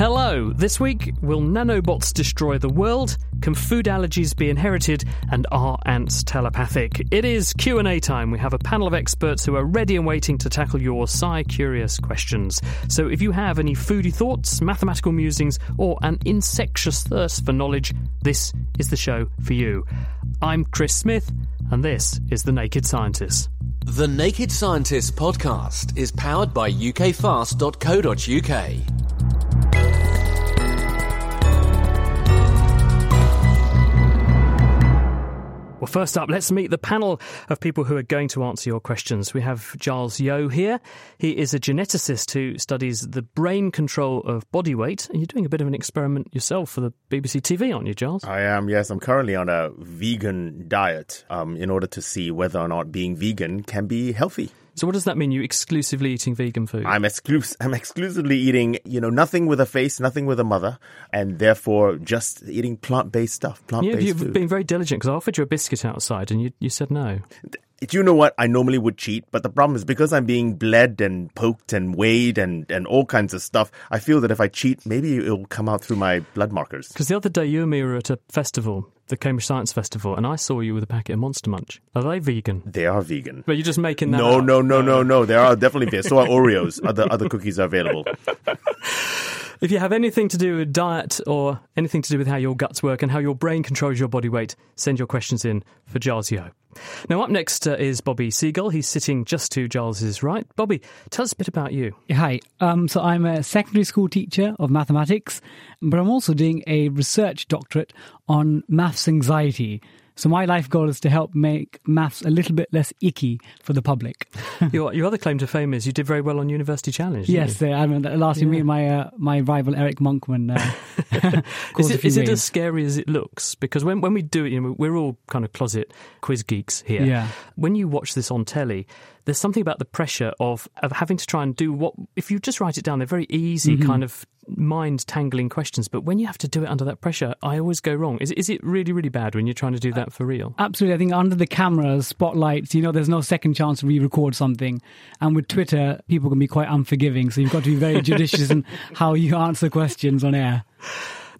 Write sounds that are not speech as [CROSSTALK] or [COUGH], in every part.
Hello. This week, will nanobots destroy the world? Can food allergies be inherited? And are ants telepathic? It is Q&A time. We have a panel of experts who are ready and waiting to tackle your sci-curious questions. So if you have any foodie thoughts, mathematical musings, or an insectious thirst for knowledge, this is the show for you. I'm Chris Smith, and this is The Naked Scientist. The Naked Scientist podcast is powered by ukfast.co.uk. Well, first up, let's meet the panel of people who are going to answer your questions. We have Giles Yeo here. He is a geneticist who studies the brain control of body weight. And you're doing a bit of an experiment yourself for the BBC TV, aren't you, Giles? I am, yes. I'm currently on a vegan diet um, in order to see whether or not being vegan can be healthy. So what does that mean? You exclusively eating vegan food? I'm exclus- I'm exclusively eating, you know, nothing with a face, nothing with a mother, and therefore just eating plant-based stuff, plant-based yeah, you've food. been very diligent because I offered you a biscuit outside and you, you said no. Do you know what? I normally would cheat, but the problem is because I'm being bled and poked and weighed and, and all kinds of stuff, I feel that if I cheat, maybe it'll come out through my blood markers. Because the other day you and me were at a festival, the Cambridge Science Festival, and I saw you with a packet of Monster Munch. Are they vegan? They are vegan. But you're just making that No, up. no, no, no, no. They are definitely vegan. So are Oreos. Other other cookies are available. [LAUGHS] If you have anything to do with diet or anything to do with how your guts work and how your brain controls your body weight, send your questions in for Yeo. Now, up next uh, is Bobby Seagull. He's sitting just to Giles's right. Bobby, tell us a bit about you. Hi. Um, so I'm a secondary school teacher of mathematics, but I'm also doing a research doctorate on maths anxiety. So my life goal is to help make maths a little bit less icky for the public. [LAUGHS] your, your other claim to fame is you did very well on University Challenge. yes, you? I remember last year, me and my uh, my rival Eric Monkman. Uh, [LAUGHS] Is it, is it as scary as it looks? Because when, when we do it, you know, we're all kind of closet quiz geeks here. Yeah. When you watch this on telly, there's something about the pressure of, of having to try and do what, if you just write it down, they're very easy Mm-hmm. kind of mind tangling questions. But when you have to do it under that pressure, I always go wrong. Is, it- is it really, really bad when you're trying to do that for real? Absolutely. I think under the cameras, spotlights, you know, there's no second chance to re record something. And with Twitter, people can be quite unforgiving. So you've got to be very [LAUGHS] judicious in how you answer questions on air.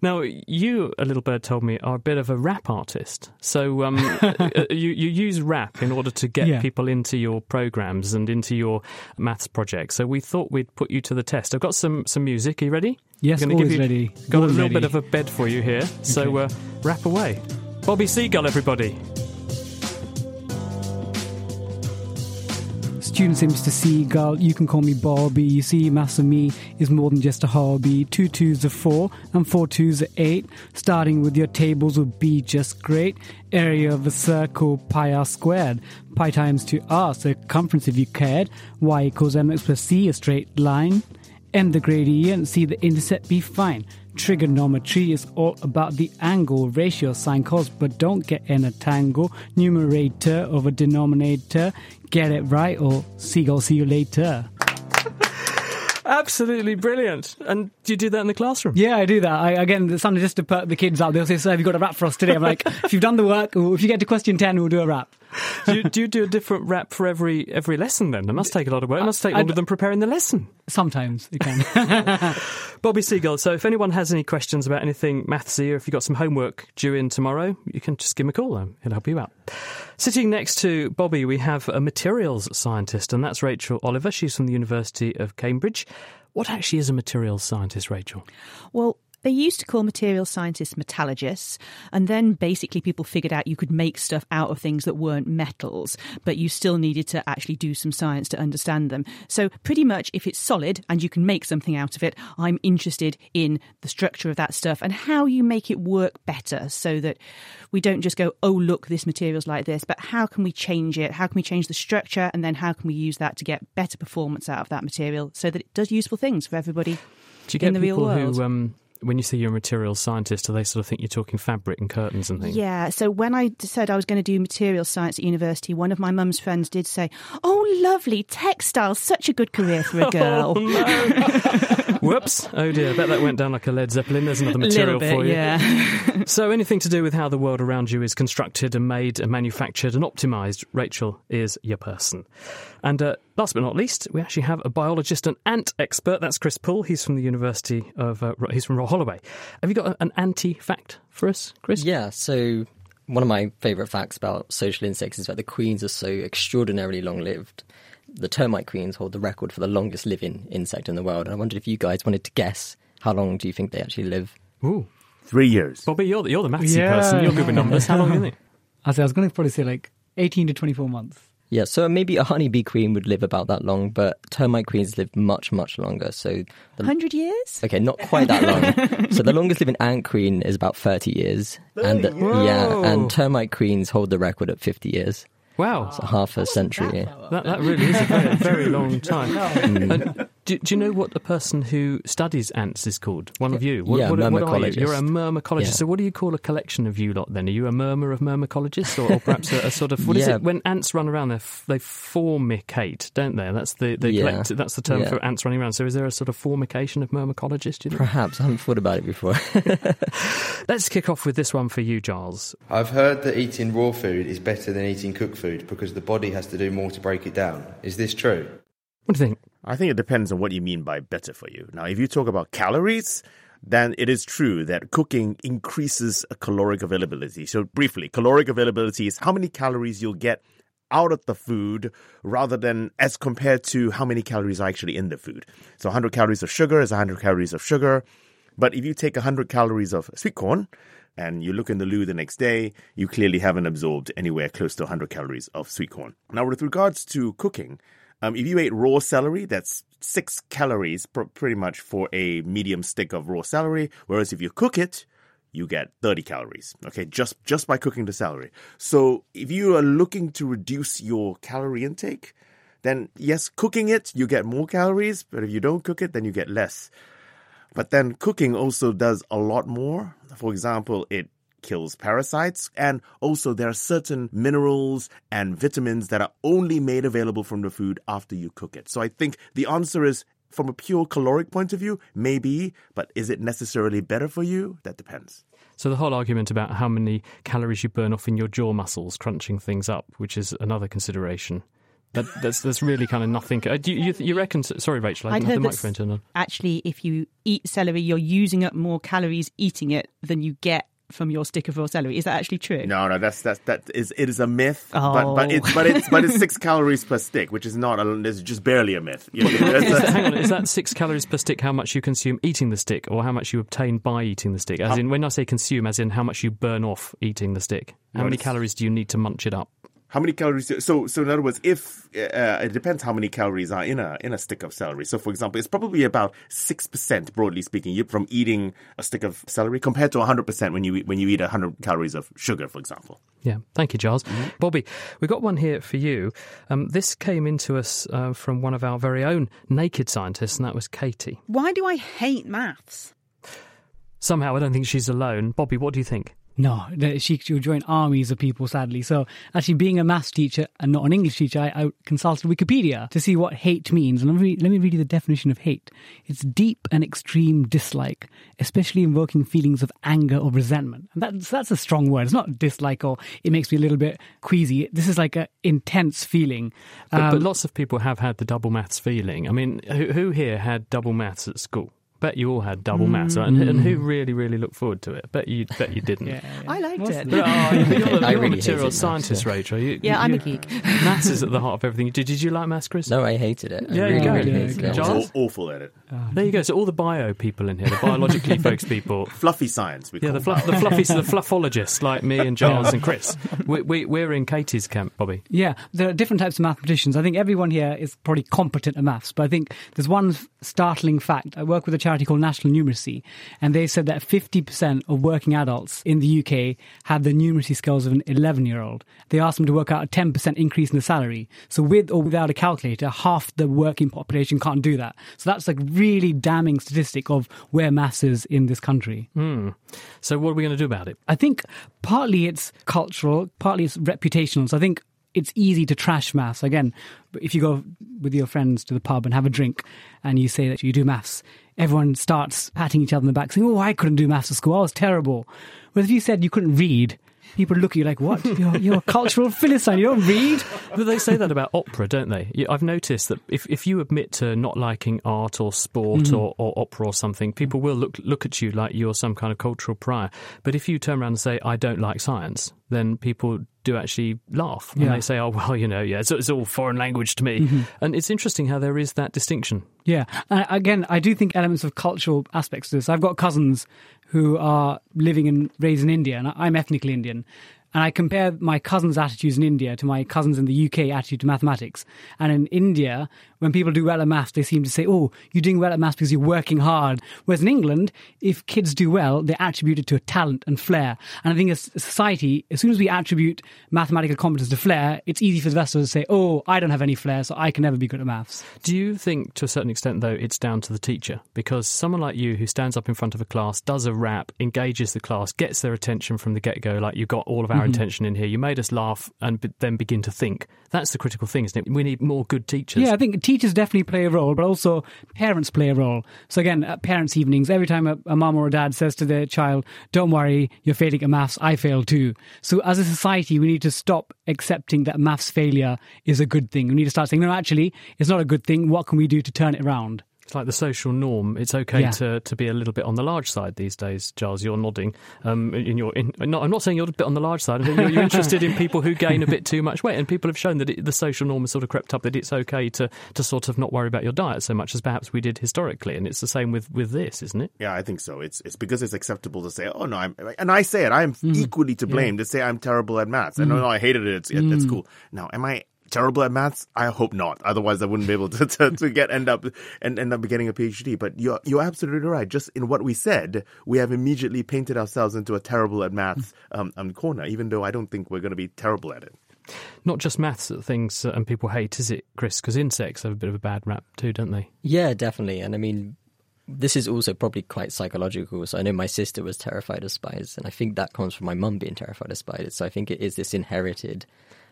Now, you, a little bird told me, are a bit of a rap artist. So um, [LAUGHS] uh, you, you use rap in order to get Yeah. people into your programs and into your maths projects. So we thought we'd put you to the test. I've got some, some music. Are you ready? Yes, I'm always you, ready. Got Always a little ready. bit of a bed for you here. So uh, rap away. Bobby Seagull, everybody. Students aims to seagull, you can call me Bobby, You see, me is more than just a hobby. Two twos are four, and four twos are eight. Starting with your tables would be just great. Area of a circle, pi r squared. Pi times 2r, circumference if you cared. Y equals mx plus c, a straight line. M the gradient, see the intercept be fine. Trigonometry is all about the angle, ratio, sine, cos, but don't get in a tangle. Numerator over denominator, get it right, or seagull, see you later. [LAUGHS] Absolutely brilliant. And do you do that in the classroom? Yeah, I do that. I, again, it's something just to put the kids out. They'll say, "So have you got a rap for us today?" I'm like, [LAUGHS] "If you've done the work, or if you get to question ten, we'll do a rap." [LAUGHS] do, you, do you do a different rap for every every lesson then? it must take a lot of work. It must take I- longer than preparing the lesson. Sometimes it can. [LAUGHS] Bobby Seagull. So if anyone has any questions about anything mathsy or if you've got some homework due in tomorrow, you can just give him a call. Um, He'll help you out. Sitting next to Bobby, we have a materials scientist, and that's Rachel Oliver. She's from the University of Cambridge. What actually is a materials scientist, Rachel? Well, They used to call material scientists metallurgists, and then basically people figured out you could make stuff out of things that weren't metals, but you still needed to actually do some science to understand them. So, pretty much, if it's solid and you can make something out of it, I'm interested in the structure of that stuff and how you make it work better so that we don't just go, oh, look, this material's like this, but how can we change it? How can we change the structure? And then how can we use that to get better performance out of that material so that it does useful things for everybody Do you get in the real world? who, um, when you say you're a materials scientist, do they sort of think you're talking fabric and curtains and things? Yeah, so when I said I was going to do material science at university, one of my mum's friends did say, Oh, lovely, textiles, such a good career for a [LAUGHS] girl. Oh, [LAUGHS] Whoops! Oh dear, I bet that went down like a Led Zeppelin. There's another material bit, for you. yeah. [LAUGHS] So, anything to do with how the world around you is constructed and made and manufactured and optimized, Rachel is your person. And uh, last but not least, we actually have a biologist and ant expert. That's Chris Pull. He's from the University of, uh, he's from Royal Holloway. Have you got an anti fact for us, Chris? Yeah, so one of my favourite facts about social insects is that the queens are so extraordinarily long lived. The termite queens hold the record for the longest living insect in the world. And I wondered if you guys wanted to guess how long do you think they actually live? Ooh. Three years. Bobby, you're, the- you're the mathsy Yeah. person. You're good with numbers. How long do you think? I was going to probably say like 18 to 24 months. Yeah, so maybe a honeybee queen would live about that long, but termite queens live much, much longer. So, the, 100 years? okay, not quite that long. [LAUGHS] so the longest living ant queen is about 30 years. and the- yeah, and termite queens hold the record at 50 years. Wow. So half a century. That, that really is a very, very long time. [LAUGHS] And do, do you know what the person who studies ants is called? One of you. What, Yeah, what, what are you? myrmecologist. You're a myrmecologist. Yeah. So what do you call a collection of you lot then? Are you a murmur of myrmecologists or, or perhaps a, a sort of, what is Yeah. it? When ants run around, they f- they formicate, don't they? That's the, the Yeah. collect, that's the term Yeah. for ants running around. So is there a sort of formication of myrmecologists, you think? Perhaps. I haven't thought about it before. [LAUGHS] Let's kick off with this one for you, Giles. I've heard that eating raw food is better than eating cooked food because the body has to do more to break it down. Is this true? What do you think? I think it depends on what you mean by better for you. Now, if you talk about calories, then it is true that cooking increases caloric availability. So, briefly, caloric availability is how many calories you'll get out of the food rather than as compared to how many calories are actually in the food. So, 100 calories of sugar is 100 calories of sugar. But if you take 100 calories of sweet corn and you look in the loo the next day, you clearly haven't absorbed anywhere close to 100 calories of sweet corn. Now, with regards to cooking, um, if you ate raw celery, that's six calories pr- pretty much for a medium stick of raw celery. Whereas if you cook it, you get 30 calories. Okay, just just by cooking the celery. So if you are looking to reduce your calorie intake, then yes, cooking it you get more calories. But if you don't cook it, then you get less. But then cooking also does a lot more. For example, it kills parasites and also there are certain minerals and vitamins that are only made available from the food after you cook it. So I think the answer is from a pure caloric point of view, maybe, but is it necessarily better for you? That depends. So the whole argument about how many calories you burn off in your jaw muscles crunching things up, which is another consideration. That, that's that's really kind of nothing. Uh, do you, you, you reckon? Sorry, Rachel, I I'd didn't have the microphone turned on. actually if you eat celery, you're using up more calories eating it than you get from your stick of raw celery. Is that actually true? No, no, that's that's that is it is a myth, but but Oh. it's but it's but it's [LAUGHS] six calories per stick, which is not a, it's just barely a myth. You know, that, a- hang on, is that six calories per stick how much you consume eating the stick, or how much you obtain by eating the stick? As in, when I say consume, as in how much you burn off eating the stick. How many calories do you need to munch it up? How many calories? So, so in other words, if uh, it depends how many calories are in a in a stick of celery. So, for example, it's probably about six percent, broadly speaking, you- from eating a stick of celery compared to hundred percent when you eat- when you eat hundred calories of sugar, for example. Yeah, thank you, Giles. Bobby, we got one here for you. Um, this came into us uh, from one of our very own naked scientists, and that was Katie. Why do I hate maths? Somehow, I don't think she's alone. Bobby, what do you think? No, she she'll join armies of people, sadly. So, actually, being a maths teacher and not an English teacher, I, I consulted Wikipedia to see what hate means. And let me, let me read you the definition of hate it's deep and extreme dislike, especially invoking feelings of anger or resentment. And that's, that's a strong word. It's not dislike or it makes me a little bit queasy. This is like an intense feeling. But, but Um, lots of people have had the double maths feeling. I mean, who, who here had double maths at school? Bet you all had double maths, right? and, and who hmm. really, really looked forward to it? Bet you, bet you didn't. [LAUGHS] I liked it. But, oh, you're the, you're [LAUGHS] I the really material hated scientist, maths, Rachel. You, Yeah, I'm a geek. [LAUGHS] Maths is at the heart of everything. Did, did you like maths, Chris? No, I hated it. Yeah, you really, go. really Yeah, hated okay. it. John? Was awful at it. Ah, there you go. So all the bio people in here, the biologically focused people. Fluffy science. We Yeah, call the, fluff, the fluffies, the fluffologists like me and Giles and Chris. We, we, we're in Katie's camp, Bobby. Yeah, there are different types of mathematicians. I think everyone here is probably competent at maths, but I think there's one startling fact. I work with a charity called National Numeracy, and they said that 50% of working adults in the UK have the numeracy skills of an 11 year old. They asked them to work out a 10% increase in the salary. So, with or without a calculator, half the working population can't do that. So, that's like really damning statistic of where maths is in this country. Hmm. So what are we going to do about it? I think partly it's cultural, partly it's reputational. So I think it's easy to trash maths. Again, if you go with your friends to the pub and have a drink and you say that you do maths, everyone starts patting each other on the back saying, Oh, I couldn't do maths at school. I was terrible. Whereas if you said you couldn't read, people look at you like, What? [LAUGHS] You're, you're a cultural philistine. You don't read? But they say that about opera, don't they? I've noticed that if, if you admit to not liking art or sport Mhm. or, or opera or something, people will look look at you like you're some kind of cultural pariah. But if you turn around and say, I don't like science, then people do actually laugh. And Yeah. they say, oh, well, you know, yeah, it's, it's all foreign language to me. Mhm. And it's interesting how there is that distinction. Yeah. And again, I do think elements of cultural aspects to this. I've got cousins who are living and raised in India, and I'm ethnically Indian. And I compare my cousins' attitudes in India to my cousins in the UK attitude to mathematics. And in India, when people do well at maths, they seem to say, oh, you're doing well at maths because you're working hard. Whereas in England, if kids do well, they're attributed to a talent and flair. And I think as a society, as soon as we attribute mathematical competence to flair, it's easy for the rest of us to say, oh, I don't have any flair, so I can never be good at maths. Do you think, to a certain extent, though, it's down to the teacher? Because someone like you, who stands up in front of a class, does a rap, engages the class, gets their attention from the get go, like you got all of our Mhm. attention in here, you made us laugh and be- then begin to think. That's the critical thing, isn't it? We need more good teachers. Yeah, I think teachers definitely play a role, but also parents play a role. So again, at parents' evenings, every time a, a mum or a dad says to their child, "Don't worry, you're failing at maths. I failed too." So as a society, we need to stop accepting that maths failure is a good thing. We need to start saying, "No, actually, it's not a good thing. What can we do to turn it around?" It's like the social norm. It's okay Yeah. to, to be a little bit on the large side these days, Giles. You're nodding. Um, in your, in, no, I'm not saying you're a bit on the large side. I think you're, you're interested in people who gain a bit too much weight, and people have shown that it, the social norm has sort of crept up that it's okay to, to sort of not worry about your diet so much as perhaps we did historically, and it's the same with, with this, isn't it? Yeah, I think so. It's it's because it's acceptable to say, "Oh no," I'm, and I say it. I'm Mm-hmm. equally to blame to say I'm terrible at maths. And no, Mm. no, I hated it. It's, it, it's Mm. cool. Now, am I terrible at maths? I hope not. Otherwise, I wouldn't be able to, [LAUGHS] to, to get end up and end up getting a PhD. But you're you're absolutely right. Just in what we said, we have immediately painted ourselves into a terrible at maths um, um, corner. Even though I don't think we're going to be terrible at it. Not just maths that things uh, and people hate, is it, Chris? Because insects have a bit of a bad rap too, don't they? Yeah, definitely. And I mean, this is also probably quite psychological. So I know my sister was terrified of spiders, and I think that comes from my mum being terrified of spiders. So I think it is this inherited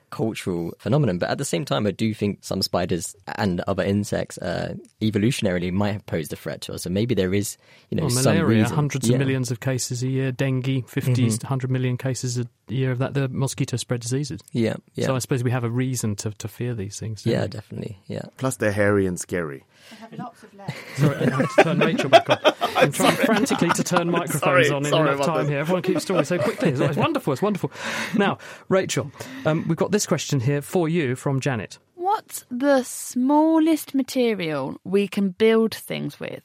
cultural phenomenon. But at the same time, I do think some spiders and other insects uh, evolutionarily might have posed a threat to us. So maybe there is, you know, Well, some malaria, reason. hundreds Yeah. of millions of cases a year, dengue, 50, Mhm. 100 million cases a year of that. The mosquito spread diseases. Yeah, yeah. So I suppose we have a reason to, to fear these things. Yeah, we? definitely. Yeah. Plus, they're hairy and scary. [LAUGHS] Sorry, I have to turn Rachel back on. [LAUGHS] I'm trying frantically to turn [LAUGHS] microphones Sorry, on in sorry enough time that. here. Everyone keeps talking so quickly. It's, it's wonderful. It's wonderful. Now, Rachel, um, we've got this question here for you from Janet. What's the smallest material we can build things with?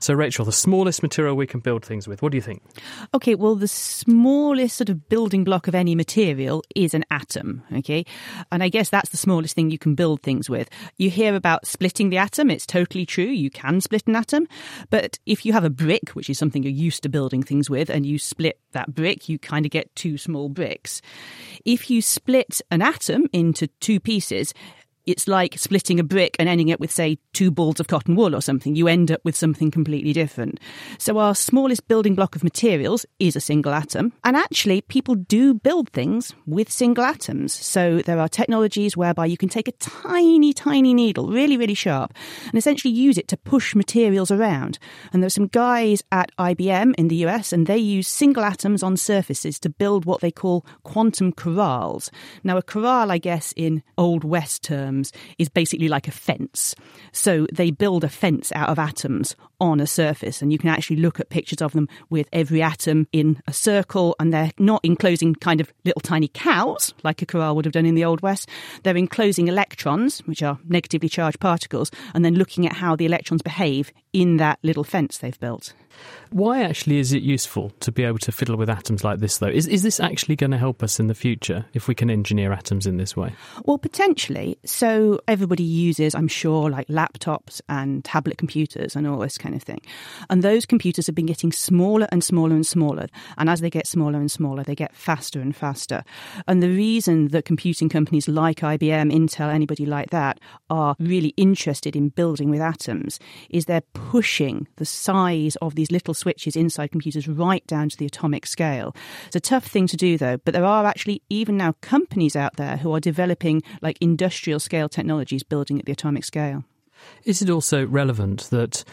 So, Rachel, the smallest material we can build things with. What do you think? Okay, well, the smallest sort of building block of any material is an atom, okay? And I guess that's the smallest thing you can build things with. You hear about splitting the atom, it's totally true, you can split an atom. But if you have a brick, which is something you're used to building things with, and you split that brick, you kind of get two small bricks. If you split an atom into two pieces, it's like splitting a brick and ending up with, say, two balls of cotton wool or something. You end up with something completely different. So, our smallest building block of materials is a single atom. And actually, people do build things with single atoms. So, there are technologies whereby you can take a tiny, tiny needle, really, really sharp, and essentially use it to push materials around. And there's some guys at IBM in the US, and they use single atoms on surfaces to build what they call quantum corrals. Now, a corral, I guess, in Old West terms, atoms is basically like a fence. So they build a fence out of atoms on a surface, and you can actually look at pictures of them with every atom in a circle, and they're not enclosing kind of little tiny cows like a corral would have done in the Old West. They're enclosing electrons, which are negatively charged particles, and then looking at how the electrons behave in that little fence they've built. Why actually is it useful to be able to fiddle with atoms like this, though? Is, is this actually going to help us in the future if we can engineer atoms in this way? Well, potentially. So everybody uses, I'm sure, like laptops and tablet computers and all this kind of thing. And those computers have been getting smaller and smaller and smaller. And as they get smaller and smaller, they get faster and faster. And the reason that computing companies like IBM, Intel, anybody like that are really interested in building with atoms is they're pushing the size of these little switches inside computers right down to the atomic scale. It's a tough thing to do, though, but there are actually even now companies out there who are developing like industrial scale technologies building at the atomic scale. Is it also relevant that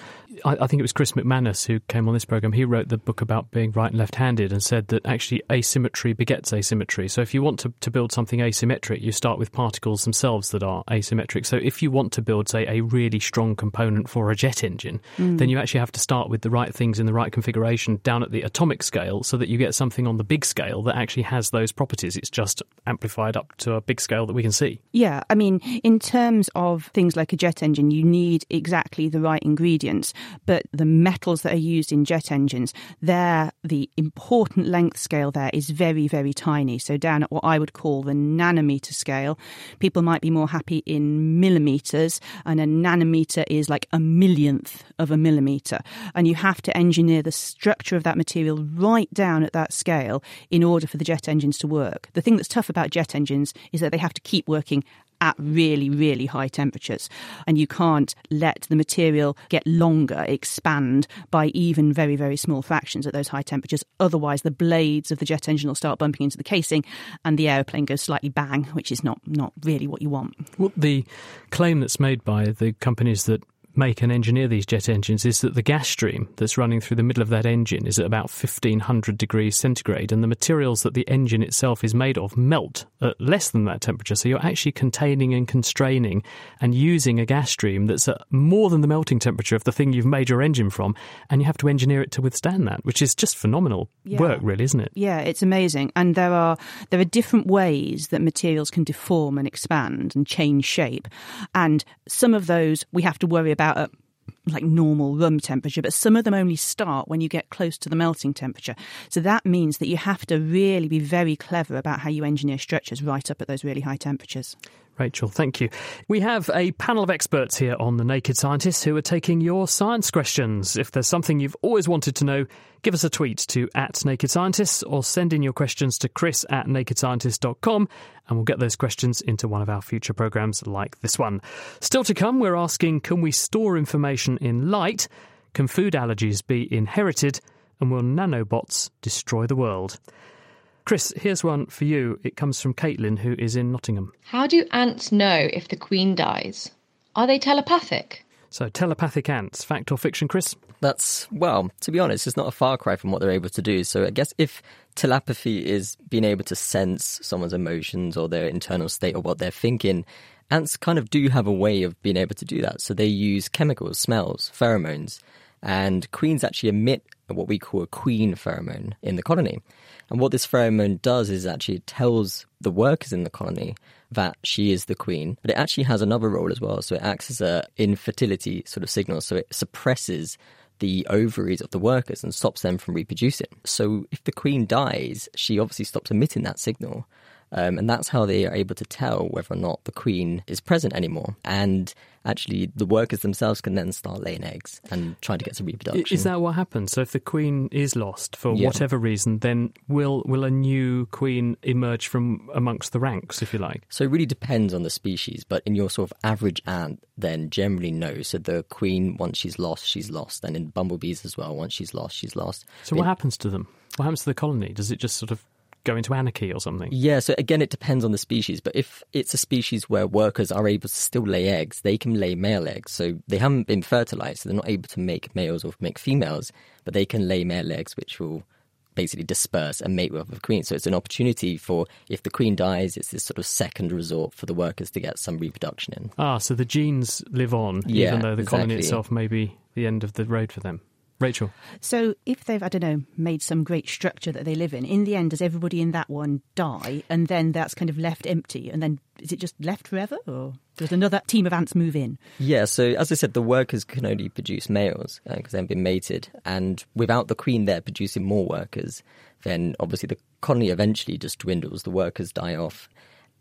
I, I, think it was Chris McManus who came on this program. He wrote the book about being right and left handed and said that actually asymmetry begets asymmetry. So if you want to, to build something asymmetric, you start with particles themselves that are asymmetric. So if you want to build, say, a really strong component for a jet engine, mm. then you actually have to start with the right things in the right configuration down at the atomic scale so that you get something on the big scale that actually has those properties. It's just amplified up to a big scale that we can see. Yeah. I mean, in terms of things like a jet engine, you need exactly the right ingredients but the metals that are used in jet engines, there the important length scale there is very, very tiny. So down at what I would call the nanometer scale, people might be more happy in millimeters, and a nanometer is like a millionth of a millimeter. And you have to engineer the structure of that material right down at that scale in order for the jet engines to work. The thing that's tough about jet engines is that they have to keep working at really, really high temperatures. And you can't let the material get longer, expand by even very, very small fractions at those high temperatures. Otherwise, the blades of the jet engine will start bumping into the casing and the aeroplane goes slightly bang, which is not, not really what you want. Well, the claim that's made by the companies that make and engineer these jet engines is that the gas stream that's running through the middle of that engine is at about 1500 degrees centigrade, and the materials that the engine itself is made of melt at less than that temperature. So you're actually containing and constraining and using a gas stream that's at more than the melting temperature of the thing you've made your engine from, and you have to engineer it to withstand that, which is just phenomenal yeah. work, really, isn't it? Yeah, it's amazing. And there are there are different ways that materials can deform and expand and change shape, and some of those we have to worry about about at like normal room temperature, but some of them only start when you get close to the melting temperature. So that means that you have to really be very clever about how you engineer structures right up at those really high temperatures. Rachel, thank you. We have a panel of experts here on The Naked Scientists who are taking your science questions. If there's something you've always wanted to know, give us a tweet to at Naked Scientists or send in your questions to chris at nakedscientist.com and we'll get those questions into one of our future programmes like this one. Still to come, we're asking can we store information in light? Can food allergies be inherited? And will nanobots destroy the world? Chris, here's one for you. It comes from Caitlin, who is in Nottingham. How do ants know if the queen dies? Are they telepathic? So, telepathic ants, fact or fiction, Chris? That's, well, to be honest, it's not a far cry from what they're able to do. So, I guess if telepathy is being able to sense someone's emotions or their internal state or what they're thinking, ants kind of do have a way of being able to do that. So, they use chemicals, smells, pheromones, and queens actually emit what we call a queen pheromone in the colony. And what this pheromone does is actually it tells the workers in the colony that she is the queen, but it actually has another role as well. So it acts as a infertility sort of signal. So it suppresses the ovaries of the workers and stops them from reproducing. So if the queen dies, she obviously stops emitting that signal. Um, and that's how they are able to tell whether or not the queen is present anymore. And actually, the workers themselves can then start laying eggs and trying to get some reproduction. Is that what happens? So, if the queen is lost for yeah. whatever reason, then will will a new queen emerge from amongst the ranks, if you like? So, it really depends on the species. But in your sort of average ant, then generally no. So, the queen, once she's lost, she's lost. And in bumblebees as well, once she's lost, she's lost. So, what happens to them? What happens to the colony? Does it just sort of go into anarchy or something? Yeah, so again, it depends on the species. But if it's a species where workers are able to still lay eggs, they can lay male eggs. So they haven't been fertilized, so they're not able to make males or make females, but they can lay male eggs, which will basically disperse and mate with other queens. So it's an opportunity for if the queen dies, it's this sort of second resort for the workers to get some reproduction in. Ah, so the genes live on, Yeah, even though the colony itself may be the end of the road for them. Rachel. So if they've, I don't know, made some great structure that they live in, in the end, does everybody in that one die? And then that's kind of left empty? And then is it just left forever? Or does another team of ants move in? Yeah, so as I said, the workers can only produce males uh, because they've been mated, and without the queen there producing more workers, then obviously the colony eventually just dwindles. The workers die off,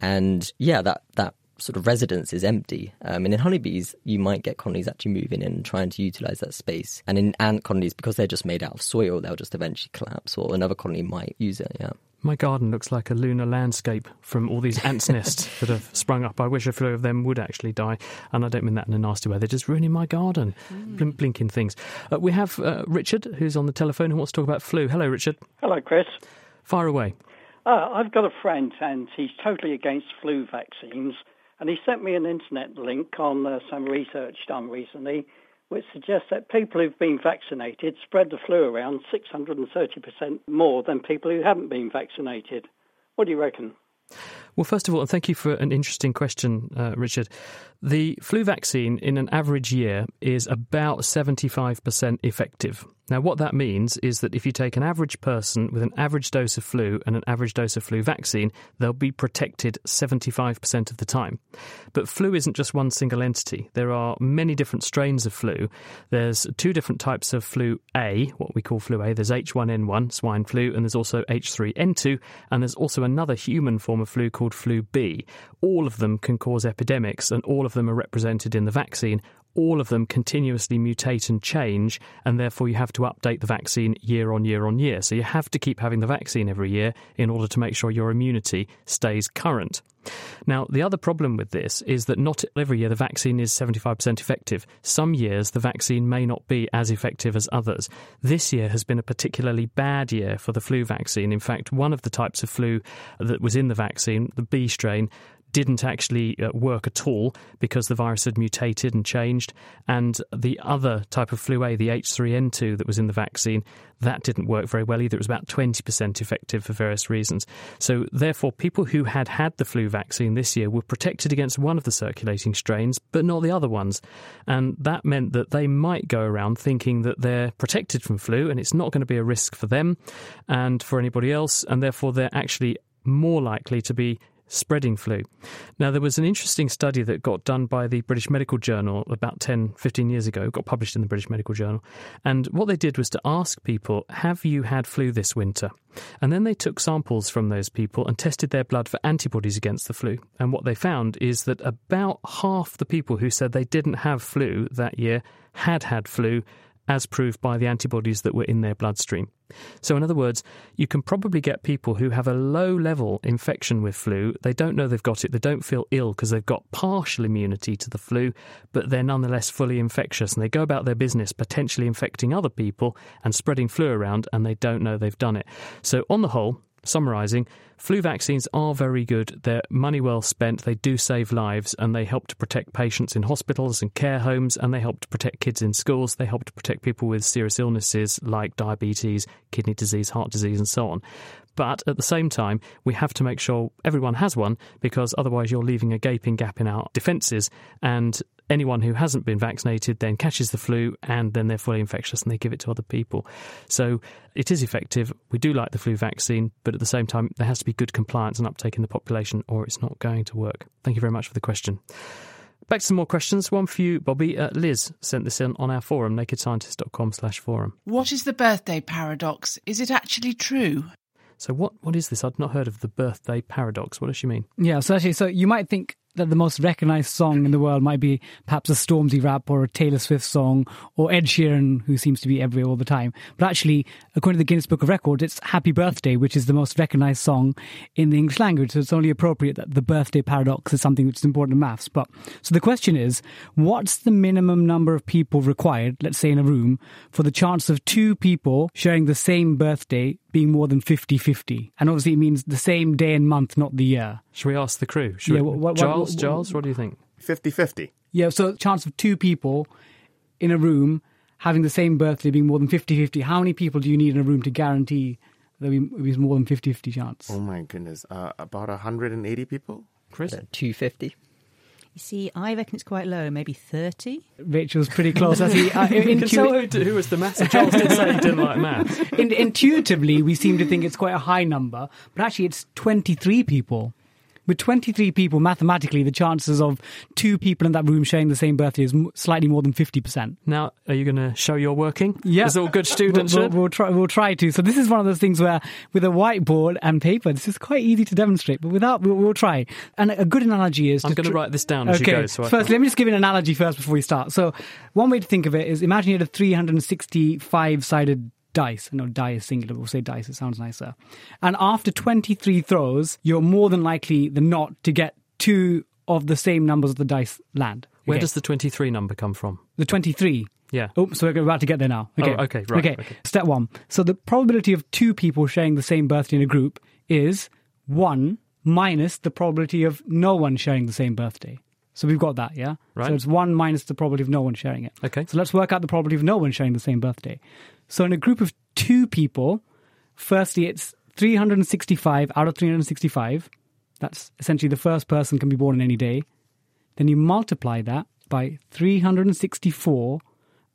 and yeah, that that sort of residence is empty. Um, and in honeybees, you might get colonies actually moving in and trying to utilize that space. And in ant colonies, because they're just made out of soil, they'll just eventually collapse, or another colony might use it. Yeah. My garden looks like a lunar landscape from all these ants' nests [LAUGHS] that have sprung up. I wish a few of them would actually die, and I don't mean that in a nasty way. They're just ruining my garden, Blin- blinking things. Uh, we have uh, Richard, who's on the telephone, who wants to talk about flu. Hello, Richard. Hello, Chris. Fire away. Uh, I've got a friend and he's totally against flu vaccines. And he sent me an internet link on uh, some research done recently, which suggests that people who've been vaccinated spread the flu around 630% more than people who haven't been vaccinated. What do you reckon? Well, first of all, and thank you for an interesting question, uh, Richard. The flu vaccine in an average year is about 75% effective. Now, what that means is that if you take an average person with an average dose of flu and an average dose of flu vaccine, they'll be protected 75% of the time. But flu isn't just one single entity. There are many different strains of flu. There's two different types of flu A, what we call flu A. There's H1N1, swine flu, and there's also H3N2, and there's also another human form of flu called flu B. All of them can cause epidemics, and all of them are represented in the vaccine all of them continuously mutate and change, and therefore you have to update the vaccine year on year on year. So you have to keep having the vaccine every year in order to make sure your immunity stays current. Now, the other problem with this is that not every year the vaccine is 75% effective. Some years the vaccine may not be as effective as others. This year has been a particularly bad year for the flu vaccine. In fact, one of the types of flu that was in the vaccine, the B strain, didn't actually uh, work at all because the virus had mutated and changed. And the other type of flu A, the H3N2 that was in the vaccine, that didn't work very well either. It was about 20% effective for various reasons. So, therefore, people who had had the flu vaccine this year were protected against one of the circulating strains, but not the other ones. And that meant that they might go around thinking that they're protected from flu and it's not going to be a risk for them and for anybody else. And therefore, they're actually more likely to be spreading flu. Now, there was an interesting study that got done by the British Medical Journal about 10, 15 years ago, got published in the British Medical Journal. And what they did was to ask people, Have you had flu this winter? And then they took samples from those people and tested their blood for antibodies against the flu. And what they found is that about half the people who said they didn't have flu that year had had flu as proved by the antibodies that were in their bloodstream. So, in other words, you can probably get people who have a low level infection with flu. They don't know they've got it, they don't feel ill because they've got partial immunity to the flu, but they're nonetheless fully infectious and they go about their business potentially infecting other people and spreading flu around and they don't know they've done it. So, on the whole, summarising, flu vaccines are very good. They're money well spent. They do save lives and they help to protect patients in hospitals and care homes and they help to protect kids in schools. They help to protect people with serious illnesses like diabetes, kidney disease, heart disease, and so on. But at the same time, we have to make sure everyone has one because otherwise you're leaving a gaping gap in our defences and anyone who hasn't been vaccinated then catches the flu and then they're fully infectious and they give it to other people. So it is effective. We do like the flu vaccine, but at the same time, there has to be good compliance and uptake in the population or it's not going to work. Thank you very much for the question. Back to some more questions. One for you, Bobby. Uh, Liz sent this in on our forum, nakedscientist.com slash forum. What is the birthday paradox? Is it actually true? So what, what is this? I'd not heard of the birthday paradox. What does she mean? Yeah, so actually, so you might think that the most recognized song in the world might be perhaps a Stormzy rap or a Taylor Swift song or Ed Sheeran, who seems to be everywhere all the time. But actually, according to the Guinness Book of Records, it's Happy Birthday, which is the most recognized song in the English language. So it's only appropriate that the birthday paradox is something which is important in maths. But so the question is, what's the minimum number of people required, let's say in a room, for the chance of two people sharing the same birthday being more than 50 50? And obviously, it means the same day and month, not the year. Should we ask the crew? Should Yeah, we- what- what- Giles, what- Giles, what do you think? 50 50. Yeah, so chance of two people in a room having the same birthday being more than 50 50. How many people do you need in a room to guarantee There would be more than 50 50 chance. Oh my goodness. Uh, about 180 people? Chris? 250. You see, I reckon it's quite low, maybe 30. Rachel's pretty close. I see. Uh, [LAUGHS] intu- tell who, who was the maths. Giles did [LAUGHS] say he didn't like maths. in, intuitively, we seem to think it's quite a high number, but actually, it's 23 people. With 23 people, mathematically, the chances of two people in that room sharing the same birthday is slightly more than 50%. Now, are you going to show your working? Yeah, As all good [LAUGHS] students We'll, we'll, we'll try. We'll try to. So this is one of those things where, with a whiteboard and paper, this is quite easy to demonstrate. But without, we'll, we'll try. And a good analogy is. I'm going to tr- write this down as okay. you go. So I first, let me just give an analogy first before we start. So, one way to think of it is imagine you had a 365 sided dice. I know die is singular, but we'll say dice, it sounds nicer. And after 23 throws, you're more than likely than not to get two of the same numbers of the dice land. Where Okay. does the 23 number come from? the 23? Yeah. Oh, so we're about to get there now. Oh, Okay. okay, right, Okay. okay. Step one. So the probability of two people sharing the same birthday in a group is one minus the probability of no one sharing the same birthday. So we've got that, yeah? Right. So it's one minus the probability of no one sharing it. Okay. So let's work out the probability of no one sharing the same birthday. So in a group of two people, firstly, it's 365 out of 365. That's essentially the first person can be born on any day. Then you multiply that by 364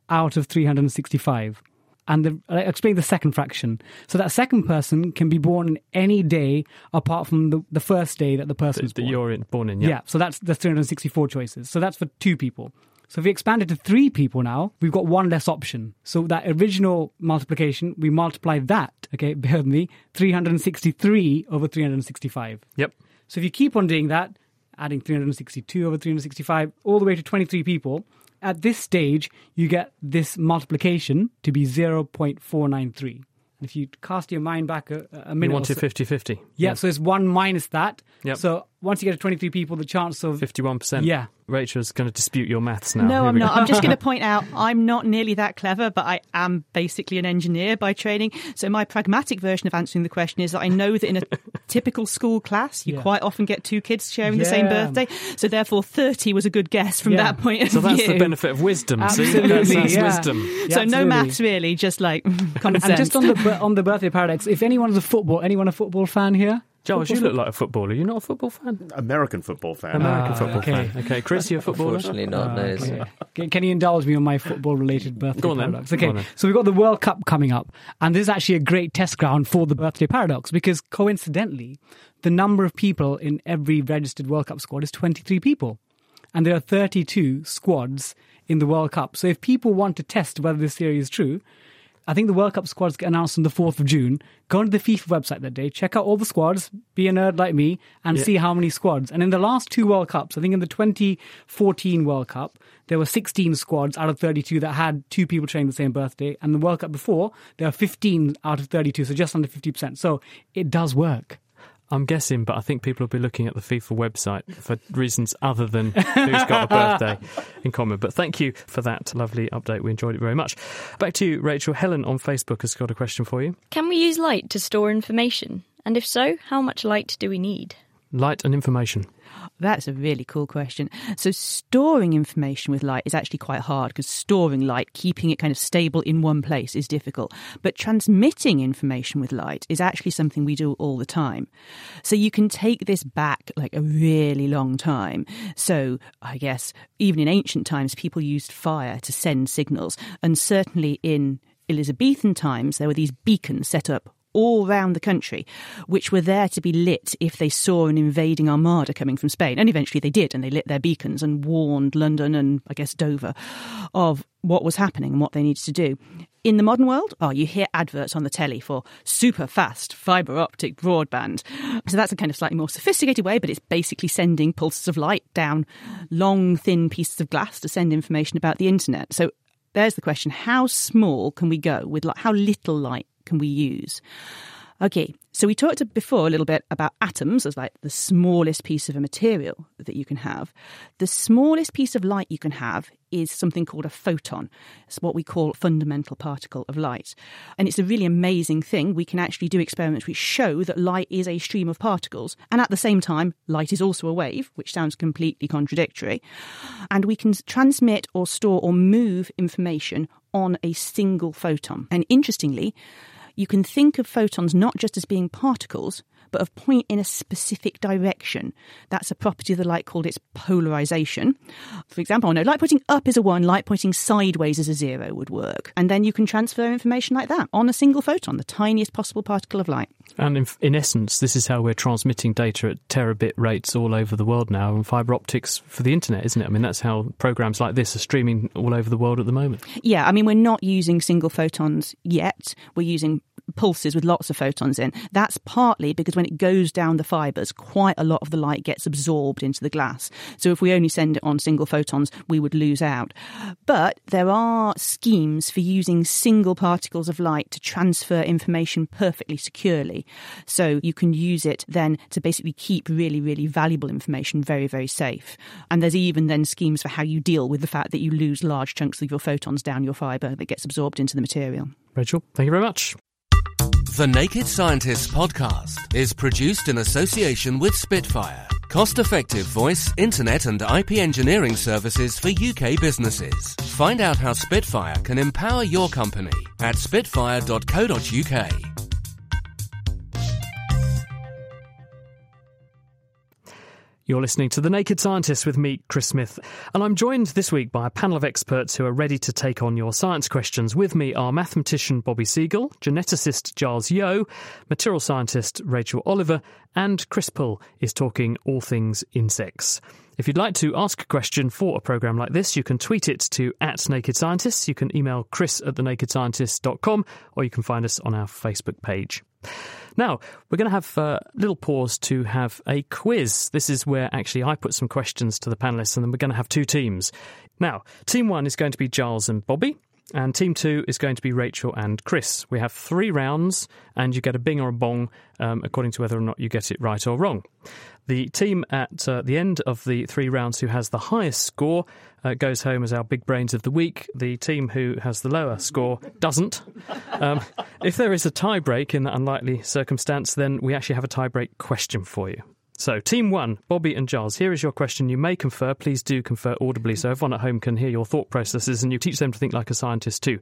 out of 365. And the, I'll explain the second fraction. So that second person can be born any day apart from the, the first day that the person was that born. you're in, born in, Yeah. yeah. so that's the 364 choices. So that's for two people. So if we expand it to three people now, we've got one less option. So that original multiplication, we multiply that, okay, [LAUGHS] bear with me, 363 over 365. Yep. So if you keep on doing that, adding 362 over 365, all the way to 23 people, at this stage, you get this multiplication to be 0.493. And if you cast your mind back a, a minute You wanted so- 50 50. yeah, so it's one minus that. Yep. So once you get to 23 people, the chance of 51%. Yeah. Rachel's going to dispute your maths now. No, Here I'm not. I'm just going [LAUGHS] to point out I'm not nearly that clever, but I am basically an engineer by training. So my pragmatic version of answering the question is that I know that in a [LAUGHS] typical school class, you Yeah. quite often get two kids sharing the same birthday. So therefore, 30 was a good guess from Yeah. that point of So that's view. the benefit of wisdom. See? Absolutely, That's, that's yeah. wisdom. Yeah, so no maths really, just like [LAUGHS] common And just on the on the birthday paradox, if anyone's a football, anyone a football fan here? Giles, you look like a footballer. You're not a football fan? American football fan. American Ah, football okay. fan. Okay, Chris, you're a footballer? Unfortunately not, no. it's- Okay. Can- Can you indulge me on my football-related birthday Go on then. paradox? Go Okay, on then. so we've got the World Cup coming up, and this is actually a great test ground for the birthday paradox because coincidentally, the number of people in every registered World Cup squad is 23 people, and there are 32 squads in the World Cup. So if people want to test whether this theory is true, I think the World Cup squads get announced on the 4th of June. Go onto the FIFA website that day, check out all the squads, be a nerd like me, and Yeah. see how many squads. And in the last two World Cups, I think in the 2014 World Cup, there were 16 squads out of 32 that had two people sharing the same birthday. And the World Cup before, there were 15 out of 32, so just under 50%. So it does work. I'm guessing, but I think people will be looking at the FIFA website for reasons other than who's got a birthday [LAUGHS] in common. But thank you for that lovely update. We enjoyed it very much. Back to you, Rachel. Helen on Facebook has got a question for you. Can we use light to store information? And if so, how much light do we need? Light and information. That's a really cool question. So, storing information with light is actually quite hard because storing light, keeping it kind of stable in one place, is difficult. But transmitting information with light is actually something we do all the time. So, you can take this back like a really long time. So, I guess even in ancient times, people used fire to send signals. And certainly in Elizabethan times, there were these beacons set up all round the country, which were there to be lit if they saw an invading armada coming from Spain. And eventually they did, and they lit their beacons and warned London and I guess Dover of what was happening and what they needed to do. In the modern world, oh, you hear adverts on the telly for super fast fibre optic broadband. So that's a kind of slightly more sophisticated way, but it's basically sending pulses of light down long, thin pieces of glass to send information about the internet. So there's the question how small can we go with like how little light can we use? Okay so we talked before a little bit about atoms as like the smallest piece of a material that you can have. The smallest piece of light you can have is something called a photon. It's what we call fundamental particle of light. And it's a really amazing thing. We can actually do experiments which show that light is a stream of particles and at the same time light is also a wave which sounds completely contradictory. And we can transmit or store or move information on a single photon. And interestingly, you can think of photons not just as being particles, but of point in a specific direction. That's a property of the light called its polarization. For example, I know light pointing up is a one, light pointing sideways is a zero would work. And then you can transfer information like that on a single photon, the tiniest possible particle of light. And in, in essence, this is how we're transmitting data at terabit rates all over the world now, and fibre optics for the internet, isn't it? I mean, that's how programs like this are streaming all over the world at the moment. Yeah, I mean, we're not using single photons yet. We're using pulses with lots of photons in. That's partly because when it goes down the fibres, quite a lot of the light gets absorbed into the glass. So if we only send it on single photons, we would lose out. But there are schemes for using single particles of light to transfer information perfectly securely. So you can use it then to basically keep really, really valuable information very, very safe. And there's even then schemes for how you deal with the fact that you lose large chunks of your photons down your fibre that gets absorbed into the material. Rachel, thank you very much. The Naked Scientists podcast is produced in association with Spitfire, cost effective voice, internet, and IP engineering services for UK businesses. Find out how Spitfire can empower your company at spitfire.co.uk. You're listening to The Naked Scientist with me, Chris Smith, and I'm joined this week by a panel of experts who are ready to take on your science questions. With me are mathematician Bobby Seagull, geneticist Giles Yeo, material scientist Rachel Oliver, and Chris Pull is talking all things insects. If you'd like to ask a question for a programme like this, you can tweet it to at Naked Scientists, you can email chris at thenakedscientist.com, or you can find us on our Facebook page. Now, we're going to have a little pause to have a quiz. This is where actually I put some questions to the panelists, and then we're going to have two teams. Now, team one is going to be Giles and Bobby. And team two is going to be Rachel and Chris. We have three rounds, and you get a bing or a bong um, according to whether or not you get it right or wrong. The team at uh, the end of the three rounds who has the highest score uh, goes home as our big brains of the week. The team who has the lower score doesn't. Um, [LAUGHS] if there is a tie break in that unlikely circumstance, then we actually have a tie break question for you. So, team one, Bobby and Giles, here is your question. You may confer. Please do confer audibly so everyone at home can hear your thought processes and you teach them to think like a scientist too.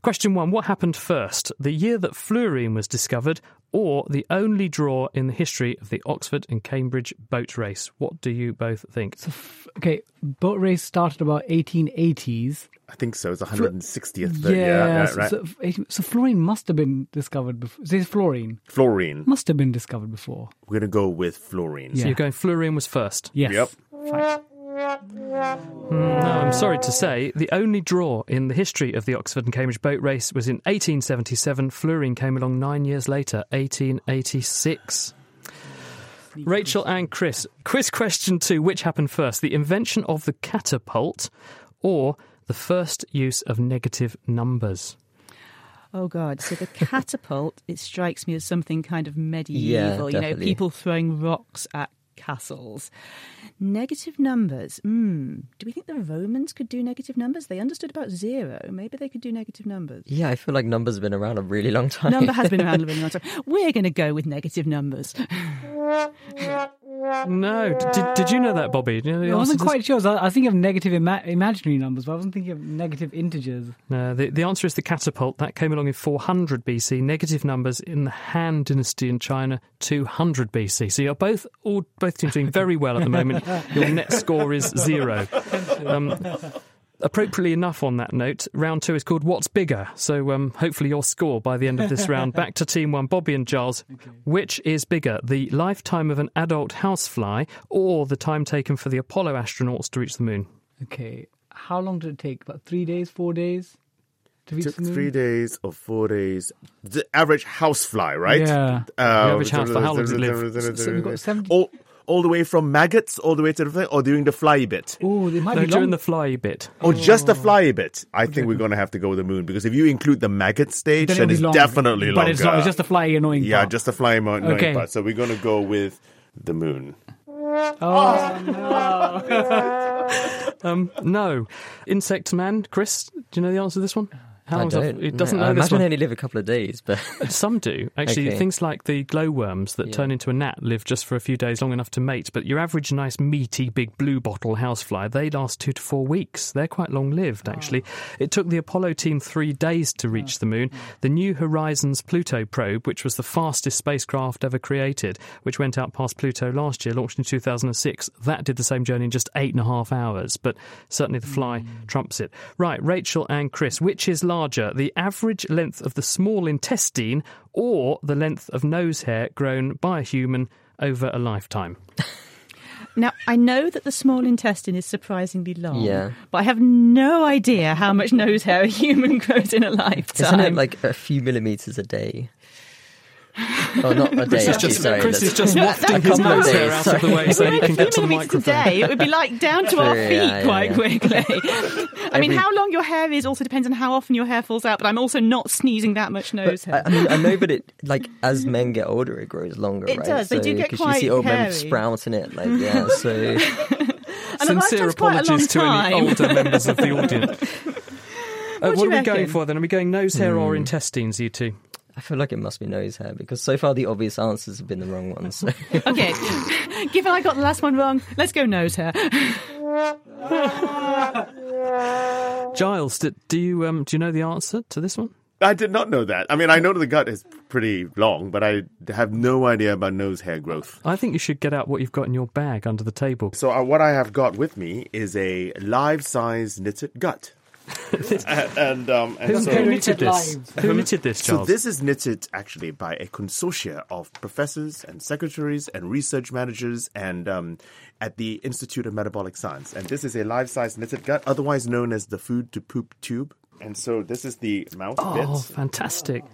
Question one What happened first? The year that fluorine was discovered or the only draw in the history of the Oxford and Cambridge boat race? What do you both think? So, okay, boat race started about 1880s. I think so. It's 160th. Yeah, yeah, yeah so, right. so, so fluorine must have been discovered before. Is it fluorine? Fluorine. Must have been discovered before. We're going to go with fluorine. So you're going fluorine was first? Yes. Yep. Mm, Hmm, no, I'm sorry to say, the only draw in the history of the Oxford and Cambridge boat race was in 1877. Fluorine came along nine years later, 1886. Rachel and Chris, quiz question two which happened first, the invention of the catapult or the first use of negative numbers? Oh God! So the catapult, it strikes me as something kind of medieval. Yeah, you know, people throwing rocks at castles. Negative numbers. Hmm. Do we think the Romans could do negative numbers? They understood about zero. Maybe they could do negative numbers. Yeah, I feel like numbers have been around a really long time. Number has been around a [LAUGHS] really long time. We're going to go with negative numbers. [LAUGHS] No, did, did you know that, Bobby? You know I wasn't quite sure. I was thinking of negative ima- imaginary numbers, but I wasn't thinking of negative integers. No, the, the answer is the catapult. That came along in 400 BC. Negative numbers in the Han Dynasty in China, 200 BC. So you're both all both teams doing very well at the moment. [LAUGHS] Your net score is zero. Um, appropriately enough, on that note, round two is called What's Bigger? So um, hopefully your score by the end of this [LAUGHS] round. Back to team one, Bobby and Giles. Which is bigger, the lifetime of an adult housefly or the time taken for the Apollo astronauts to reach the moon? Okay. How long did it take? About three days, four days? To reach took the moon? three days or four days. The average housefly, right? Yeah. Uh, average housefly, how long does it live? So we've got [LAUGHS] 70 all, all the way from maggots all the way to the thing, or during the fly bit? Oh, they might No, be during long. the fly bit. Or just the fly bit? I think we're going to have to go with the moon because if you include the maggot stage, Then then, it'll be it's longer. definitely But longer. it's not- it's just the fly annoying Yeah, part. just the fly annoying Okay. part. So we're going to go with the moon. Oh, no. [LAUGHS] Um, no. Insect Man, Chris, do you know the answer to this one? How I long's a- don't. it doesn't no, know I this imagine one. they only live a couple of days, but [LAUGHS] Some do. Actually, Okay. things like the glowworms that turn into a gnat live just for a few days long enough to mate. But your average nice, meaty, big blue bottle housefly, they last two to four weeks. They're quite long lived, ah. actually. It took the Apollo team three days to reach ah. the moon. The New Horizons Pluto probe, which was the fastest spacecraft ever created, which went out past Pluto last year, launched in 2006, that did the same journey in just eight and a half hours. But certainly the fly hmm. trumps it. Right, Rachel and Chris, which is larger, the average length of the small intestine or the length of nose hair grown by a human over a lifetime? [LAUGHS] Now, I know that the small intestine is surprisingly long, Yeah. but I have no idea how much nose hair a human [LAUGHS] grows in a lifetime. isn't it like a few millimeters a day? [LAUGHS] Oh, not a day. Chris actually, just- sorry, Chris is just [LAUGHS] wafting his couple of nose hair out of the way so he can get to the microphone. a day. It would be like down to our feet yeah, yeah, quite yeah. quickly. [LAUGHS] I mean, how long your hair is also depends on how often your hair falls out. But I'm also not sneezing that much nose I, hair. I mean, I know, but it like as men get older, it grows longer. Right? It right? does, they do get 'cause quite you see old hairy. men sprouting it, like yeah. So Sincere lifetime's quite a apologies to any older members of the audience. Uh, What what are we going for then? Are we going nose hair or Hmm. intestines, you two? I feel like it must be nose hair because so far the obvious answers have been the wrong ones. So. [LAUGHS] okay, [LAUGHS] given I got the last one wrong, let's go nose hair. Giles, do, do you um, do you know the answer to this one? I did not know that. I mean, I know the gut is pretty long, but I have no idea about nose hair growth. I think you should get out what you've got in your bag under the table. So uh, what I have got with me is a live-size knitted gut. And and, um, and Who, so, who knitted this? Who knitted this, So this is knitted actually by a consortia of professors and secretaries and research managers and um, at the Institute of Metabolic Science. And this is a life-size knitted gut, otherwise known as the food to poop tube. And so this is the mouth oh, bit. fantastic!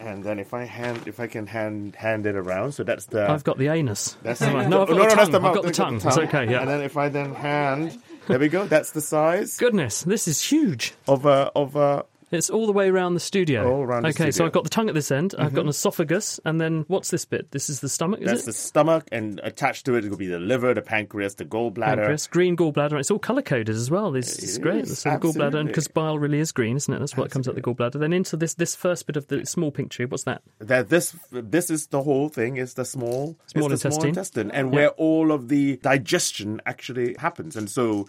And then if I hand, if I can hand hand it around, so that's the. I've got the anus. That's the, right. No, I've got no, the no, that's tongue. the I've got the I've tongue. It's okay, yeah. And then if I then hand, there we go. That's the size Goodness, this is huge. of a of a. It's all the way around the studio. All around the okay, so. I've got the tongue at this end. I've got an Mhm. esophagus, and then what's this bit? This is the stomach, is That's it? the stomach, and attached to it will be the liver, the pancreas, the gallbladder. Pancreas, green gallbladder. It's all colour coded as well. This It is great. is, So the gallbladder, absolutely. because bile really is green, isn't it? That's what comes out the gallbladder. Then into this this first bit of the small pink tube. What's that? That this this is the whole thing. Is the small Small it's the small intestine. intestine, and where all of the digestion actually happens. And so,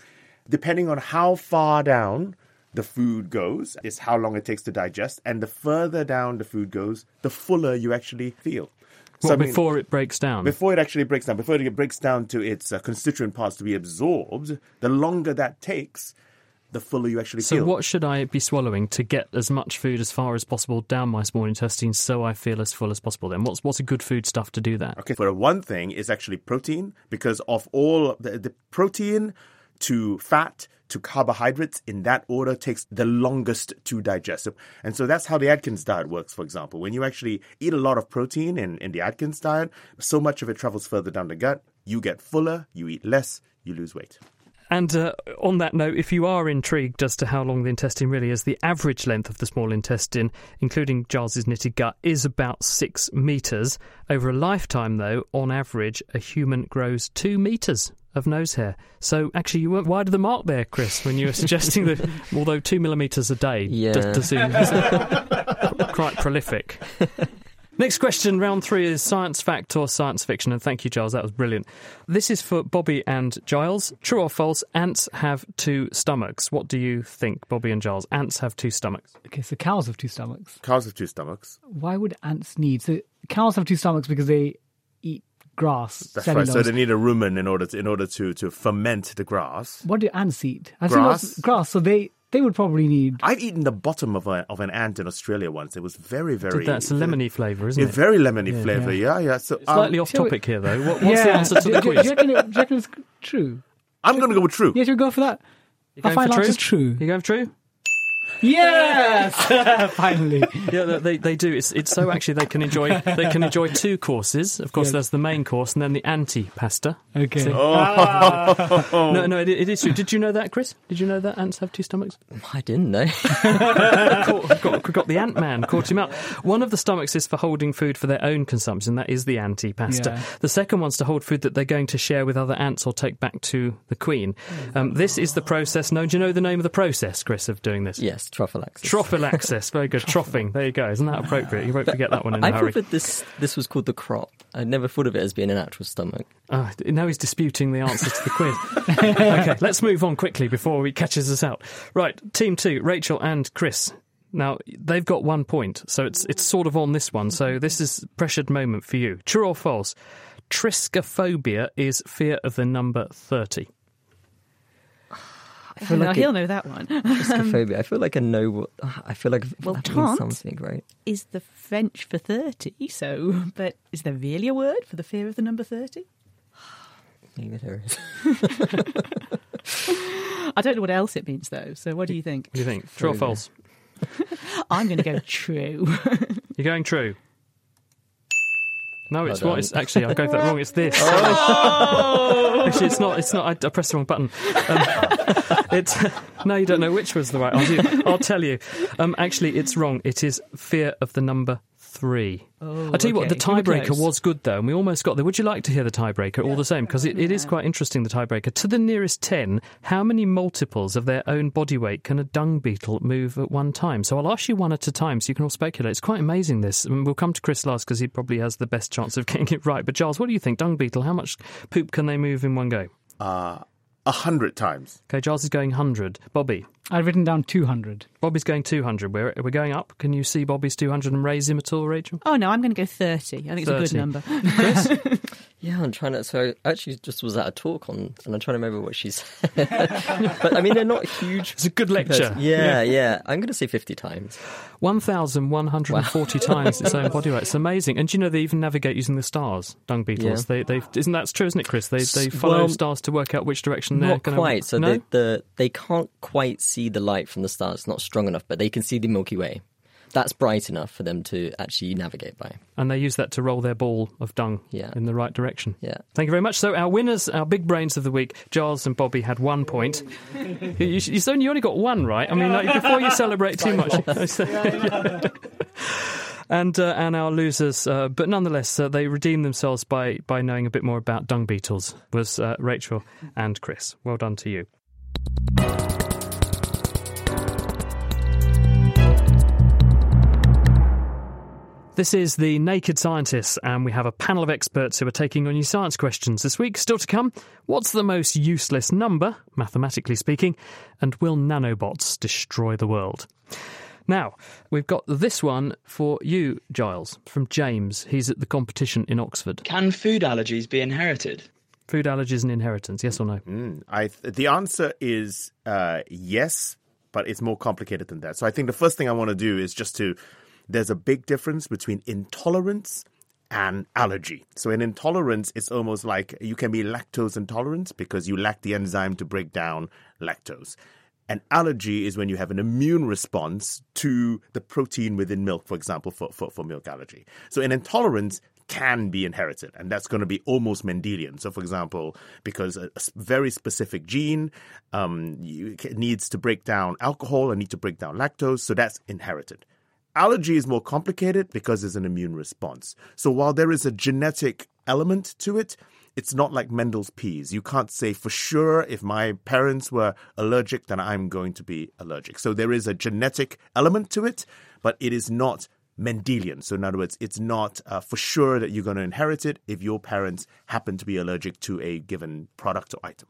depending on how far down the food goes, is how long it takes to digest, and the further down the food goes, the fuller you actually feel. Well, I mean, before it breaks down. Before it actually breaks down, before it breaks down to its uh, constituent parts to be absorbed, the longer that takes, the fuller you actually so feel. So, what should I be swallowing to get as much food as far as possible down my small intestine so I feel as full as possible? Then what's what's a good food stuff to do that? Okay, for one thing is actually protein because of all the, the protein to fat to carbohydrates in that order takes the longest to digest. And so that's how the Atkins diet works, for example. When you actually eat a lot of protein in, in the Atkins diet, so much of it travels further down the gut. You get fuller, you eat less, you lose weight. And uh, on that note, if you are intrigued as to how long the intestine really is, the average length of the small intestine, including Giles's knitted gut, is about six metres. Over a lifetime, though, on average, a human grows two metres of nose hair. So actually, you weren't wide of the mark there, Chris, when you were suggesting that, [LAUGHS] although two millimetres a day Yeah. does, does seem quite prolific. Next question, round three, is science fact or science fiction. And thank you, Giles, that was brilliant. This is for Bobby and Giles. True or false, ants have two stomachs. What do you think, Bobby and Giles? Ants have two stomachs. Okay, so cows have two stomachs. Cows have two stomachs. Why would ants need? So cows have two stomachs because they eat grass. That's cellulose. right. So they need a rumen in order to in order to, to ferment the grass. What do ants eat? I've Grass. seen lots grass. So they they would probably need. I've eaten the bottom of a, of an ant in Australia once. It was very very. That's a lemony flavour, isn't it? very lemony Yeah. flavour. Yeah, yeah. So um, Slightly off topic here, though. What, what's the answer to do, the do- quiz? Do you reckon, do you reckon it's true? I'm going to go with true. Yeah, should we go for that? You Our going final for true? true. You going for true? Yes, [LAUGHS] finally. Yeah, they- they they do. It's it's so actually they can enjoy they can enjoy two courses. Of course, Yes. there's the main course and then the anti-pasta. Okay. See? Oh. [LAUGHS] No, no, it, it is true. Did you know that, Chris? Did you know that ants have two stomachs? I didn't know. [LAUGHS] caught, got, got the Ant Man, caught him out. One of the stomachs is for holding food for their own consumption. That is the anti pasta. Yeah. The second one's to hold food that they're going to share with other ants or take back to the queen. Um, this is the process known. Do you know the name of the process, Chris, of doing this? yes. It's trophallaxis. Trophallaxis, very good. [LAUGHS] Trophing, there you go. Isn't that appropriate? You won't forget that one in a I hurry. thought this this was called the crop. I never thought of it as being an actual stomach. Oh, now he's disputing the answer to the quiz. [LAUGHS] okay, let's move on quickly before he catches us out. Right, team two, Rachel and Chris. Now they've got one point, so it's it's sort of on this one. So this is pressured moment for you. True or false? Triskaphobia is fear of the number thirty. I feel No, like he'll it- know that one. Triskaphobia. I feel like I know what. I feel like Well, that means tant something, right? is the French for 30, so, but is there really a word for the fear of the number 30? Maybe there is. [LAUGHS] I don't know what else it means, though, so what do you think? What do you think? True or false? [LAUGHS] I'm going to go true. [LAUGHS] You're going true. No, it's Well what? It's actually I got that wrong. It's this. Oh! actually, it's not. It's not. I, I pressed the wrong button. Um, it's [LAUGHS] no, you don't know which was the right. I'll, I'll tell you. Um, actually, it's wrong. It is fear of the number three. Oh, I tell you what, the okay. You were tiebreaker was good though, and we almost got there. Would you like to hear the tiebreaker all the same? Because it, it is quite interesting. The tiebreaker to the nearest ten. How many multiples of their own body weight can a dung beetle move at one time? So I'll ask you one at a time, so you can all speculate. It's quite amazing. This, and we'll come to Chris last because he probably has the best chance of [LAUGHS] getting it right. But Giles, what do you think? Dung beetle, how much poop can they move in one go? Uh, a hundred times. Okay, Giles is going hundred. Bobby. I've written down 200. Bobby's going 200. We're, we're going up. Can you see Bobby's 200 and raise him at all, Rachel? oh, no, I'm going to go 30. I think it's a good number. Chris? [LAUGHS] Yeah, I'm trying to. So I actually just was at a talk on, and I'm trying to remember what she said. [LAUGHS] but I mean, they're not huge. It's a good lecture. Yeah, yeah. I'm going to say 50 times. 1,140 times its own body [LAUGHS] weight. It's amazing. And do you know they even navigate using the stars, dung beetles? Yeah. They, they, isn't that true, isn't it, Chris? They, they follow Well, stars to work out which direction they're going to quite. So no? the, the they can't quite see the light from the stars. It's not strong enough, but they can see the Milky Way. That's bright enough for them to actually navigate by. And they use that to roll their ball of dung Yeah. in the right direction. Yeah. Thank you very much. So our winners, our big brains of the week, Giles and Bobby had one point. [LAUGHS] you, you, you only- you only got one right. I mean, like, before you celebrate too much. [LAUGHS] [LAUGHS] and uh, and our losers, uh, but nonetheless, uh, they redeemed themselves by by knowing a bit more about dung beetles. Was uh, Rachel and Chris? Well done to you. This is the Naked Scientists, and we have a panel of experts who are taking on your science questions this week. Still to come, what's the most useless number, mathematically speaking, and will nanobots destroy the world? Now, we've got this one for you, Giles, from James. He's at the competition in Oxford. Can food allergies be inherited? Food allergies and inheritance, yes or no? Mm, I th- the answer is uh, yes, but it's more complicated than that. So I think the first thing I want to do is just to there's a big difference between intolerance and allergy. So in intolerance, it's almost like you can be lactose intolerant because you lack the enzyme to break down lactose. An allergy is when you have an immune response to the protein within milk, for example, for, for, for milk allergy. So an intolerance can be inherited, and that's going to be almost Mendelian. So, for example, because a very specific gene um, needs to break down alcohol and need to break down lactose, so that's inherited. Allergy is more complicated because there's an immune response. So while there is a genetic element to it, it's not like Mendel's peas. You can't say for sure if my parents were allergic, then I'm going to be allergic. So there is a genetic element to it, but it is not Mendelian. So in other words, it's not uh, for sure that you're going to inherit it if your parents happen to be allergic to a given product or item.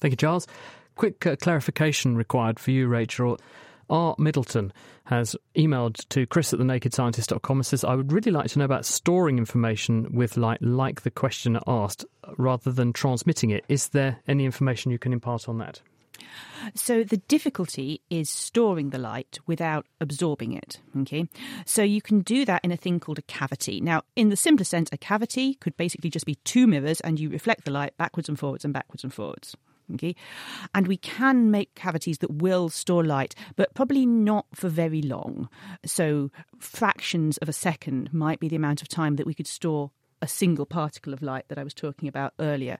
Thank you, Charles. Quick uh, clarification required for you, Rachel. R. Middleton has emailed to chris at thenakedscientist.com and says, I would really like to know about storing information with light like the questioner asked rather than transmitting it. Is there any information you can impart on that? So the difficulty is storing the light without absorbing it. Okay, so you can do that in a thing called a cavity. Now, in the simplest sense, a cavity could basically just be two mirrors, and you reflect the light backwards and forwards and backwards and forwards. Okay, and we can make cavities that will store light, but probably not for very long. So fractions of a second might be the amount of time that we could store a single particle of light that I was talking about earlier.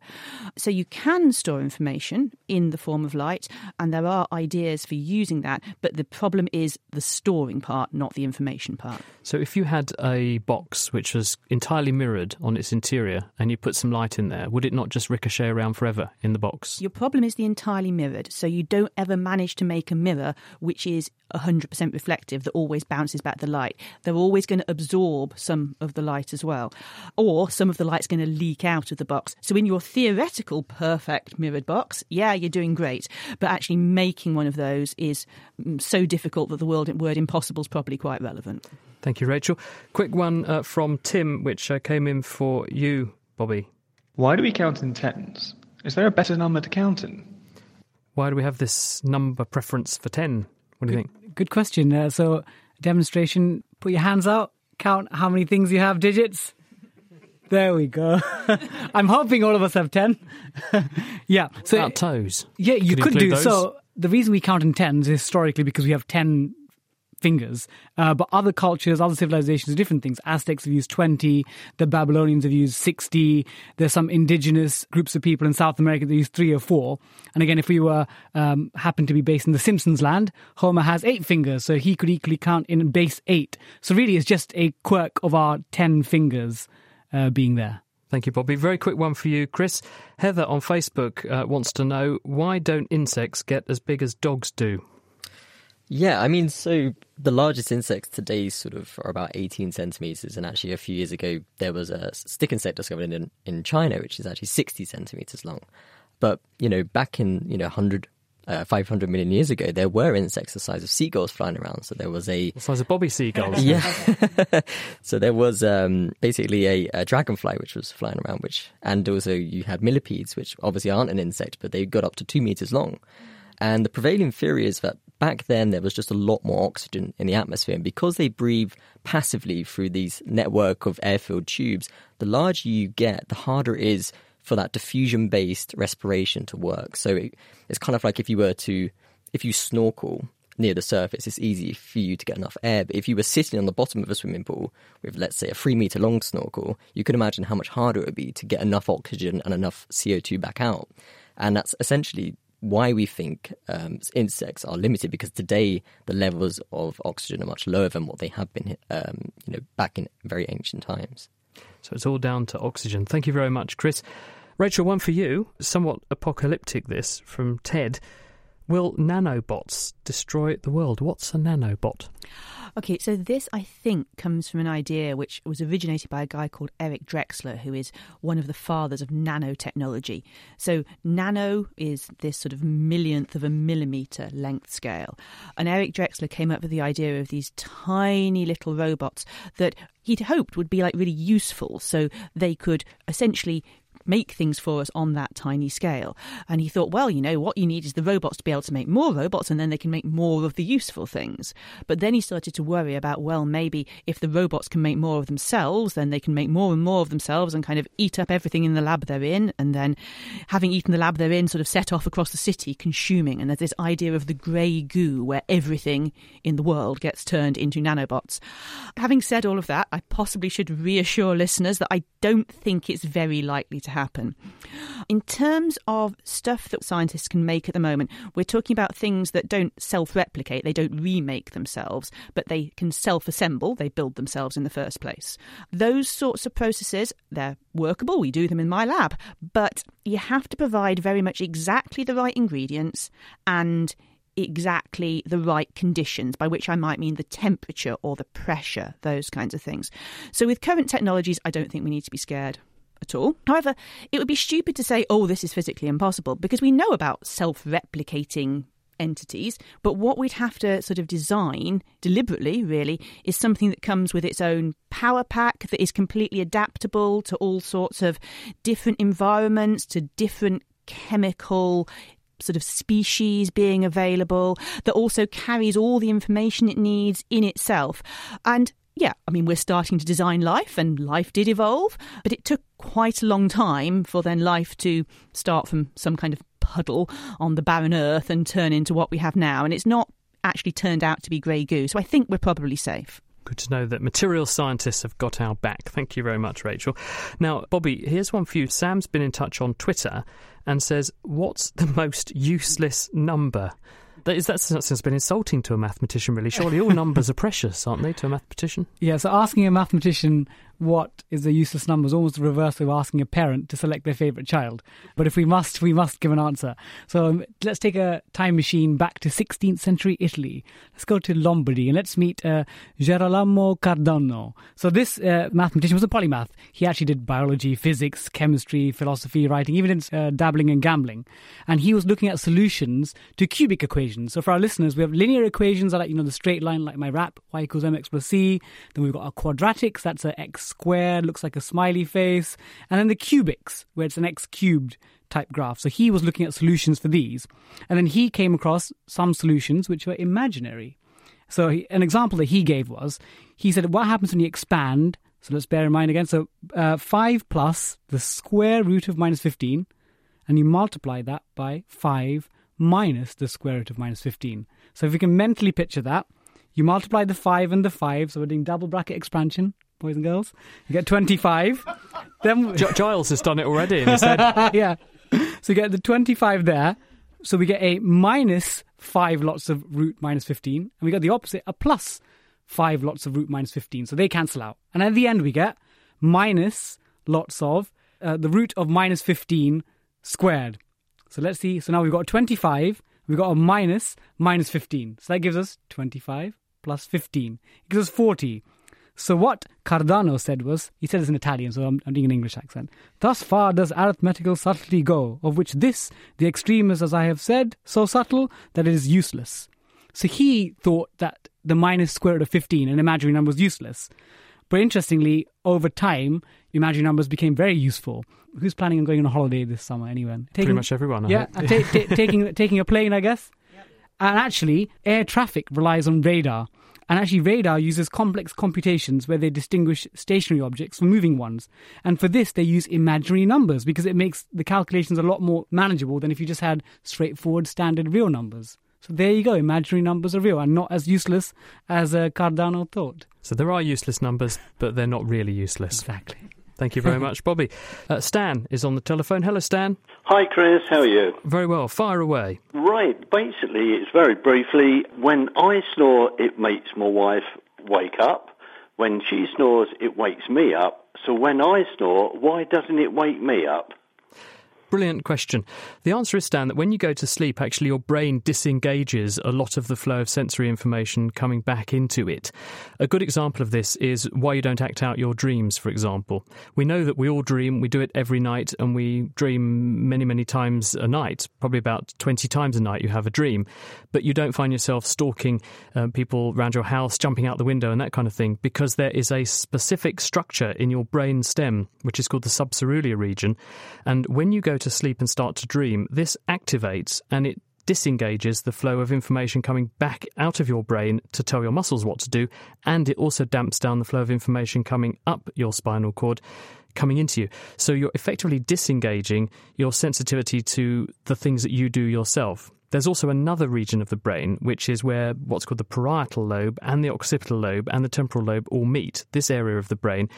So you can store information in the form of light, and there are ideas for using that, but the problem is the storing part, not the information part. So if you had a box which was entirely mirrored on its interior and you put some light in there, would it not just ricochet around forever in the box? Your problem is the entirely mirrored, so you don't ever manage to make a mirror which is 100% reflective that always bounces back the light. They're always going to absorb some of the light as well, or some of the light's going to leak out of the box. So, in your theoretical perfect mirrored box, yeah, you're doing great, but actually making one of those is mm, so difficult that the word, word impossible is probably quite relevant. Thank you, Rachel. Quick one uh, from Tim, which uh, came in for you, Bobby. Why do we count in tens? Is there a better number to count in? Why do we have this number preference for 10? What do you think? Good question. Uh, so, demonstration put your hands out, count how many things you have, digits. There we go. [LAUGHS] I'm hoping all of us have 10. [LAUGHS] yeah. So, About toes. Yeah, you could, could do. Those? So, the reason we count in tens is historically because we have 10 fingers. Uh, but other cultures, other civilizations, different things. Aztecs have used 20, the Babylonians have used 60. There's some indigenous groups of people in South America that use three or four. And again, if we were um, happen to be based in the Simpsons land, Homer has eight fingers, so he could equally count in base eight. So really, it's just a quirk of our 10 fingers uh, being there. Thank you, Bobby. Very quick one for you, Chris. Heather on Facebook uh, wants to know why don't insects get as big as dogs do? Yeah, I mean, so the largest insects today sort of are about 18 centimeters, and actually a few years ago there was a stick insect discovered in in China, which is actually 60 centimeters long. But you know, back in you know 100 uh, 500 million years ago, there were insects the size of seagulls flying around. So there was a the size of Bobby seagulls. [LAUGHS] yeah. [LAUGHS] so there was um, basically a, a, dragonfly which was flying around, which and also you had millipedes, which obviously aren't an insect, but they got up to two meters long. And the prevailing theory is that back then there was just a lot more oxygen in the atmosphere. And because they breathe passively through these network of air-filled tubes, the larger you get, the harder it is for that diffusion based respiration to work. So it, it's kind of like if you were to, if you snorkel near the surface, it's easy for you to get enough air. But if you were sitting on the bottom of a swimming pool with, let's say, a three meter long snorkel, you can imagine how much harder it would be to get enough oxygen and enough CO2 back out. And that's essentially why we think um, insects are limited because today the levels of oxygen are much lower than what they have been, um, you know, back in very ancient times. So it's all down to oxygen. Thank you very much, Chris. Rachel, one for you. Somewhat apocalyptic. This from Ted. Will nanobots destroy the world? What's a nanobot? Okay, so this I think comes from an idea which was originated by a guy called Eric Drexler, who is one of the fathers of nanotechnology. So, nano is this sort of millionth of a millimeter length scale. And Eric Drexler came up with the idea of these tiny little robots that he'd hoped would be like really useful so they could essentially make things for us on that tiny scale. And he thought, well, you know, what you need is the robots to be able to make more robots and then they can make more of the useful things. But then he started to worry about, well, maybe if the robots can make more of themselves, then they can make more and more of themselves and kind of eat up everything in the lab they're in. And then having eaten the lab they're in, sort of set off across the city consuming. And there's this idea of the grey goo where everything in the world gets turned into nanobots. Having said all of that, I possibly should reassure listeners that I don't think it's very likely to happen. In terms of stuff that scientists can make at the moment, we're talking about things that don't self replicate, they don't remake themselves, but they can self assemble, they build themselves in the first place. Those sorts of processes, they're workable, we do them in my lab, but you have to provide very much exactly the right ingredients and exactly the right conditions, by which I might mean the temperature or the pressure, those kinds of things. So, with current technologies, I don't think we need to be scared at all. However, it would be stupid to say, oh, this is physically impossible, because we know about self replicating entities, but what we'd have to sort of design deliberately, really, is something that comes with its own power pack that is completely adaptable to all sorts of different environments, to different chemical sort of species being available that also carries all the information it needs in itself. And yeah, I mean, we're starting to design life, and life did evolve, but it took quite a long time for then life to start from some kind of puddle on the barren earth and turn into what we have now. And it's not actually turned out to be grey goo. So I think we're probably safe. Good to know that material scientists have got our back. Thank you very much, Rachel. Now, Bobby, here's one for you. Sam's been in touch on Twitter and says, What's the most useless number? That is, that's, that's been insulting to a mathematician, really. Surely all [LAUGHS] numbers are precious, aren't they, to a mathematician? Yeah, so asking a mathematician what is a useless number is almost the reverse of asking a parent to select their favourite child. But if we must, we must give an answer. So um, let's take a time machine back to 16th century Italy. Let's go to Lombardy and let's meet uh, Gerolamo Cardano. So this uh, mathematician was a polymath. He actually did biology, physics, chemistry, philosophy, writing, even uh, dabbling in gambling. And he was looking at solutions to cubic equations. So for our listeners, we have linear equations, like you know the straight line, like my rap, y equals mx plus c. Then we've got our quadratics, that's a x squared, looks like a smiley face. And then the cubics, where it's an x cubed type graph. So he was looking at solutions for these. And then he came across some solutions which were imaginary. So he, an example that he gave was he said, what happens when you expand? So let's bear in mind again. So uh, 5 plus the square root of minus 15, and you multiply that by 5 minus the square root of minus 15. So if you can mentally picture that, you multiply the 5 and the 5, so we're doing double bracket expansion, boys and girls. You get 25. then G- Giles has done it already. [LAUGHS] yeah. So you get the 25 there. So we get a minus 5 lots of root minus 15. And we get the opposite, a plus 5 lots of root minus 15. So they cancel out. And at the end we get minus lots of uh, the root of minus 15 squared. So let's see. So now we've got 25. We've got a minus minus 15. So that gives us 25 plus 15. It gives us 40. So what Cardano said was, he said this in Italian, so I'm, I'm doing an English accent. Thus far does arithmetical subtlety go, of which this, the extreme is, as I have said, so subtle that it is useless. So he thought that the minus square root of 15, an imaginary number, was useless. But interestingly, over time, imaginary numbers became very useful. Who's planning on going on a holiday this summer? Anyone? Taking, Pretty much everyone. I yeah, uh, ta- ta- taking taking a plane, I guess. Yep. And actually, air traffic relies on radar. And actually, radar uses complex computations where they distinguish stationary objects from moving ones. And for this, they use imaginary numbers because it makes the calculations a lot more manageable than if you just had straightforward standard real numbers. So there you go, imaginary numbers are real and not as useless as uh, Cardano thought. So there are useless numbers, but they're not really useless. Exactly. Thank you very [LAUGHS] much, Bobby. Uh, Stan is on the telephone. Hello, Stan. Hi, Chris. How are you? Very well. Fire away. Right. Basically, it's very briefly when I snore, it makes my wife wake up. When she snores, it wakes me up. So when I snore, why doesn't it wake me up? Brilliant question. The answer is, Stan, that when you go to sleep, actually your brain disengages a lot of the flow of sensory information coming back into it. A good example of this is why you don't act out your dreams, for example. We know that we all dream, we do it every night, and we dream many, many times a night, probably about 20 times a night you have a dream, but you don't find yourself stalking uh, people around your house, jumping out the window, and that kind of thing, because there is a specific structure in your brain stem, which is called the subcoeruleus region. And when you go to sleep and start to dream, this activates and it disengages the flow of information coming back out of your brain to tell your muscles what to do, and it also damps down the flow of information coming up your spinal cord coming into you. So you're effectively disengaging your sensitivity to the things that you do yourself. There's also another region of the brain, which is where what's called the parietal lobe and the occipital lobe and the temporal lobe all meet. This area of the brain.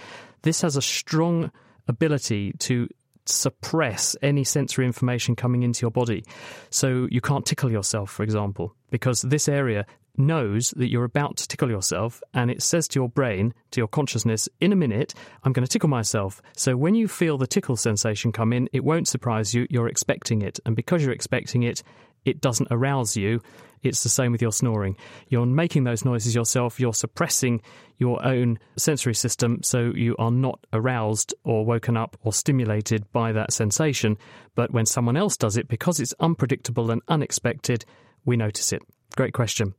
This has a strong ability to suppress any sensory information coming into your body. So you can't tickle yourself, for example, because this area knows that you're about to tickle yourself and it says to your brain, to your consciousness, in a minute, I'm going to tickle myself. So when you feel the tickle sensation come in, it won't surprise you. You're expecting it. And because you're expecting it, it doesn't arouse you. It's the same with your snoring. You're making those noises yourself, you're suppressing your own sensory system, so you are not aroused or woken up or stimulated by that sensation. But when someone else does it, because it's unpredictable and unexpected, we notice it. Great question.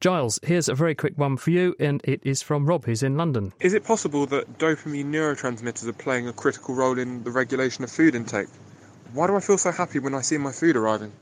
Giles, here's a very quick one for you, and it is from Rob, who's in London. Is it possible that dopamine neurotransmitters are playing a critical role in the regulation of food intake? Why do I feel so happy when I see my food arriving?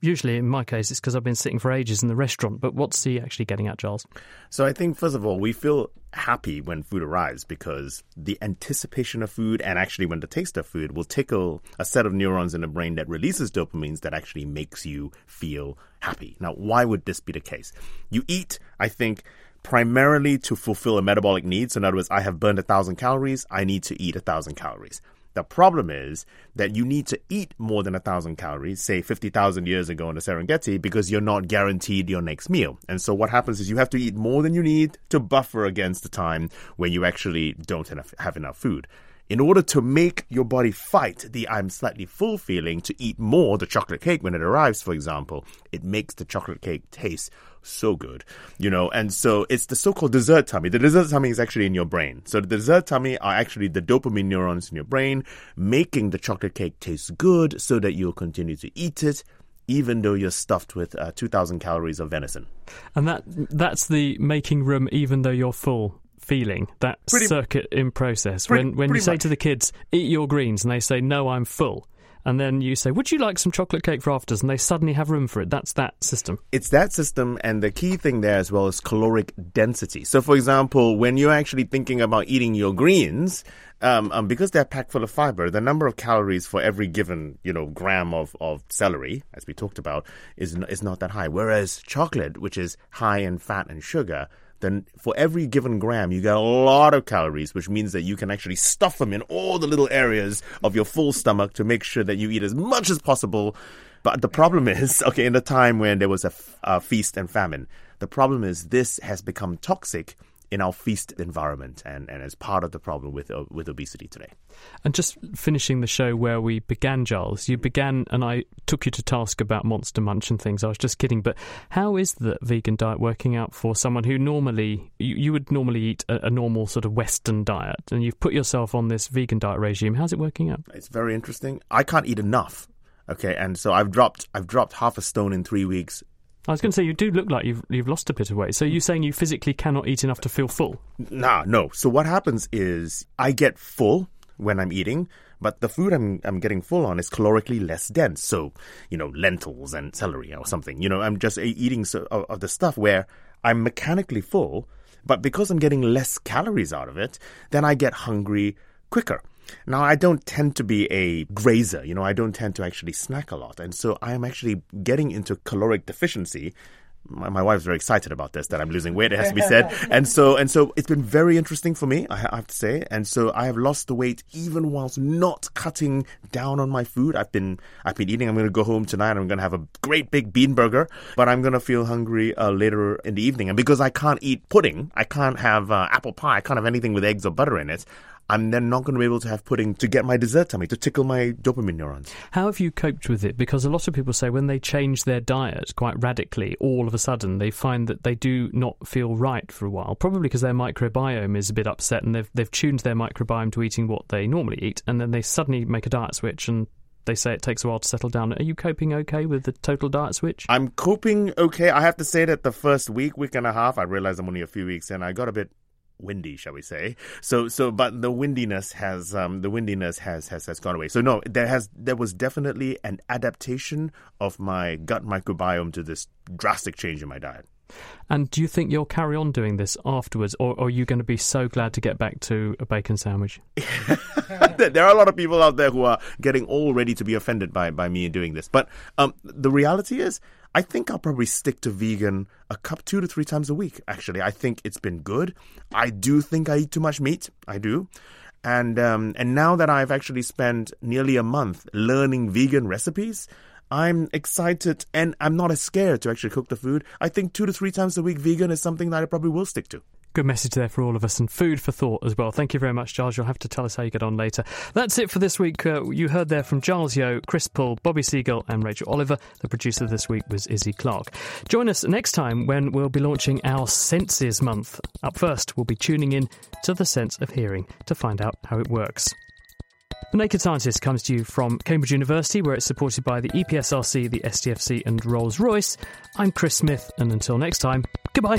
Usually, in my case, it's because I've been sitting for ages in the restaurant. But what's he actually getting at, Giles? So I think, first of all, we feel happy when food arrives because the anticipation of food and actually when the taste of food will tickle a set of neurons in the brain that releases dopamines that actually makes you feel happy. Now, why would this be the case? You eat, I think, primarily to fulfill a metabolic need. So in other words, I have burned a thousand calories, I need to eat a thousand calories. The problem is that you need to eat more than a thousand calories, say 50,000 years ago in the Serengeti, because you're not guaranteed your next meal. And so what happens is you have to eat more than you need to buffer against the time when you actually don't have enough food in order to make your body fight the I'm slightly full feeling to eat more, the chocolate cake when it arrives, for example, it makes the chocolate cake taste so good, you know, and so it's the so-called dessert tummy. The dessert tummy is actually in your brain. So the dessert tummy are actually the dopamine neurons in your brain making the chocolate cake taste good so that you'll continue to eat it even though you're stuffed with uh, 2000 calories of venison. And that that's the making room even though you're full feeling, that pretty, circuit in process. Pretty, when when you say much. to the kids, eat your greens, and they say, no, I'm full. And then you say, Would you like some chocolate cake for afters? And they suddenly have room for it. That's that system. It's that system, and the key thing there as well is caloric density. So, for example, when you're actually thinking about eating your greens, um, um, because they're packed full of fiber, the number of calories for every given you know gram of, of celery, as we talked about, is is not that high. Whereas chocolate, which is high in fat and sugar, then for every given gram, you get a lot of calories, which means that you can actually stuff them in all the little areas of your full stomach to make sure that you eat as much as possible. But the problem is, [LAUGHS] okay, in the time when there was a, f- a feast and famine, the problem is this has become toxic in our feast environment and, and as part of the problem with uh, with obesity today. And just finishing the show where we began, Giles, you began and I took you to task about Monster Munch and things. I was just kidding, but how is the vegan diet working out for someone who normally you, you would normally eat a, a, normal sort of Western diet, and you've put yourself on this vegan diet regime? How's it working out? It's very interesting. I can't eat enough. Okay, and so I've dropped I've dropped half a stone in three weeks I was going to say you do look like you've you've lost a bit of weight. So you're saying you physically cannot eat enough to feel full? Nah, no. So what happens is I get full when I'm eating, but the food I'm I'm getting full on is calorically less dense. So you know lentils and celery or something. You know I'm just eating so, of, of the stuff where I'm mechanically full, but because I'm getting less calories out of it, then I get hungry quicker. Now, I don't tend to be a grazer, you know, I don't tend to actually snack a lot. And so I am actually getting into caloric deficiency. My, my wife's very excited about this that I'm losing weight. It has to be said, [LAUGHS] and so and so it's been very interesting for me. I have to say, and so I have lost the weight even whilst not cutting down on my food. I've been I've been eating. I'm going to go home tonight. I'm going to have a great big bean burger, but I'm going to feel hungry uh, later in the evening. And because I can't eat pudding, I can't have uh, apple pie. I can't have anything with eggs or butter in it. I'm then not going to be able to have pudding to get my dessert tummy, to tickle my dopamine neurons. How have you coped with it? Because a lot of people say when they change their diet quite radically, all of a sudden they find that they do not feel right for a while, probably because their microbiome is a bit upset and they've, they've tuned their microbiome to eating what they normally eat, and then they suddenly make a diet switch and they say it takes a while to settle down. Are you coping okay with the total diet switch? I'm coping okay. I have to say that the first week, week and a half, I realized I'm only a few weeks in. I got a bit windy, shall we say? So, so, but the windiness has, um, the windiness has, has, has gone away. So, no, there has, there was definitely an adaptation of my gut microbiome to this drastic change in my diet. And do you think you'll carry on doing this afterwards, or, or are you going to be so glad to get back to a bacon sandwich? [LAUGHS] there are a lot of people out there who are getting all ready to be offended by, by me doing this. But um, the reality is, I think I'll probably stick to vegan a cup two to three times a week. Actually, I think it's been good. I do think I eat too much meat. I do. And um, and now that I've actually spent nearly a month learning vegan recipes, I'm excited and I'm not as scared to actually cook the food. I think two to three times a week vegan is something that I probably will stick to. Good message there for all of us and food for thought as well. Thank you very much, Giles. You'll have to tell us how you get on later. That's it for this week. Uh, you heard there from Giles Yeo, Chris Pull, Bobby Seagull, and Rachel Oliver. The producer this week was Izzy Clark. Join us next time when we'll be launching our Senses Month. Up first, we'll be tuning in to the sense of hearing to find out how it works. The Naked Scientist comes to you from Cambridge University, where it's supported by the EPSRC, the STFC, and Rolls Royce. I'm Chris Smith, and until next time, goodbye.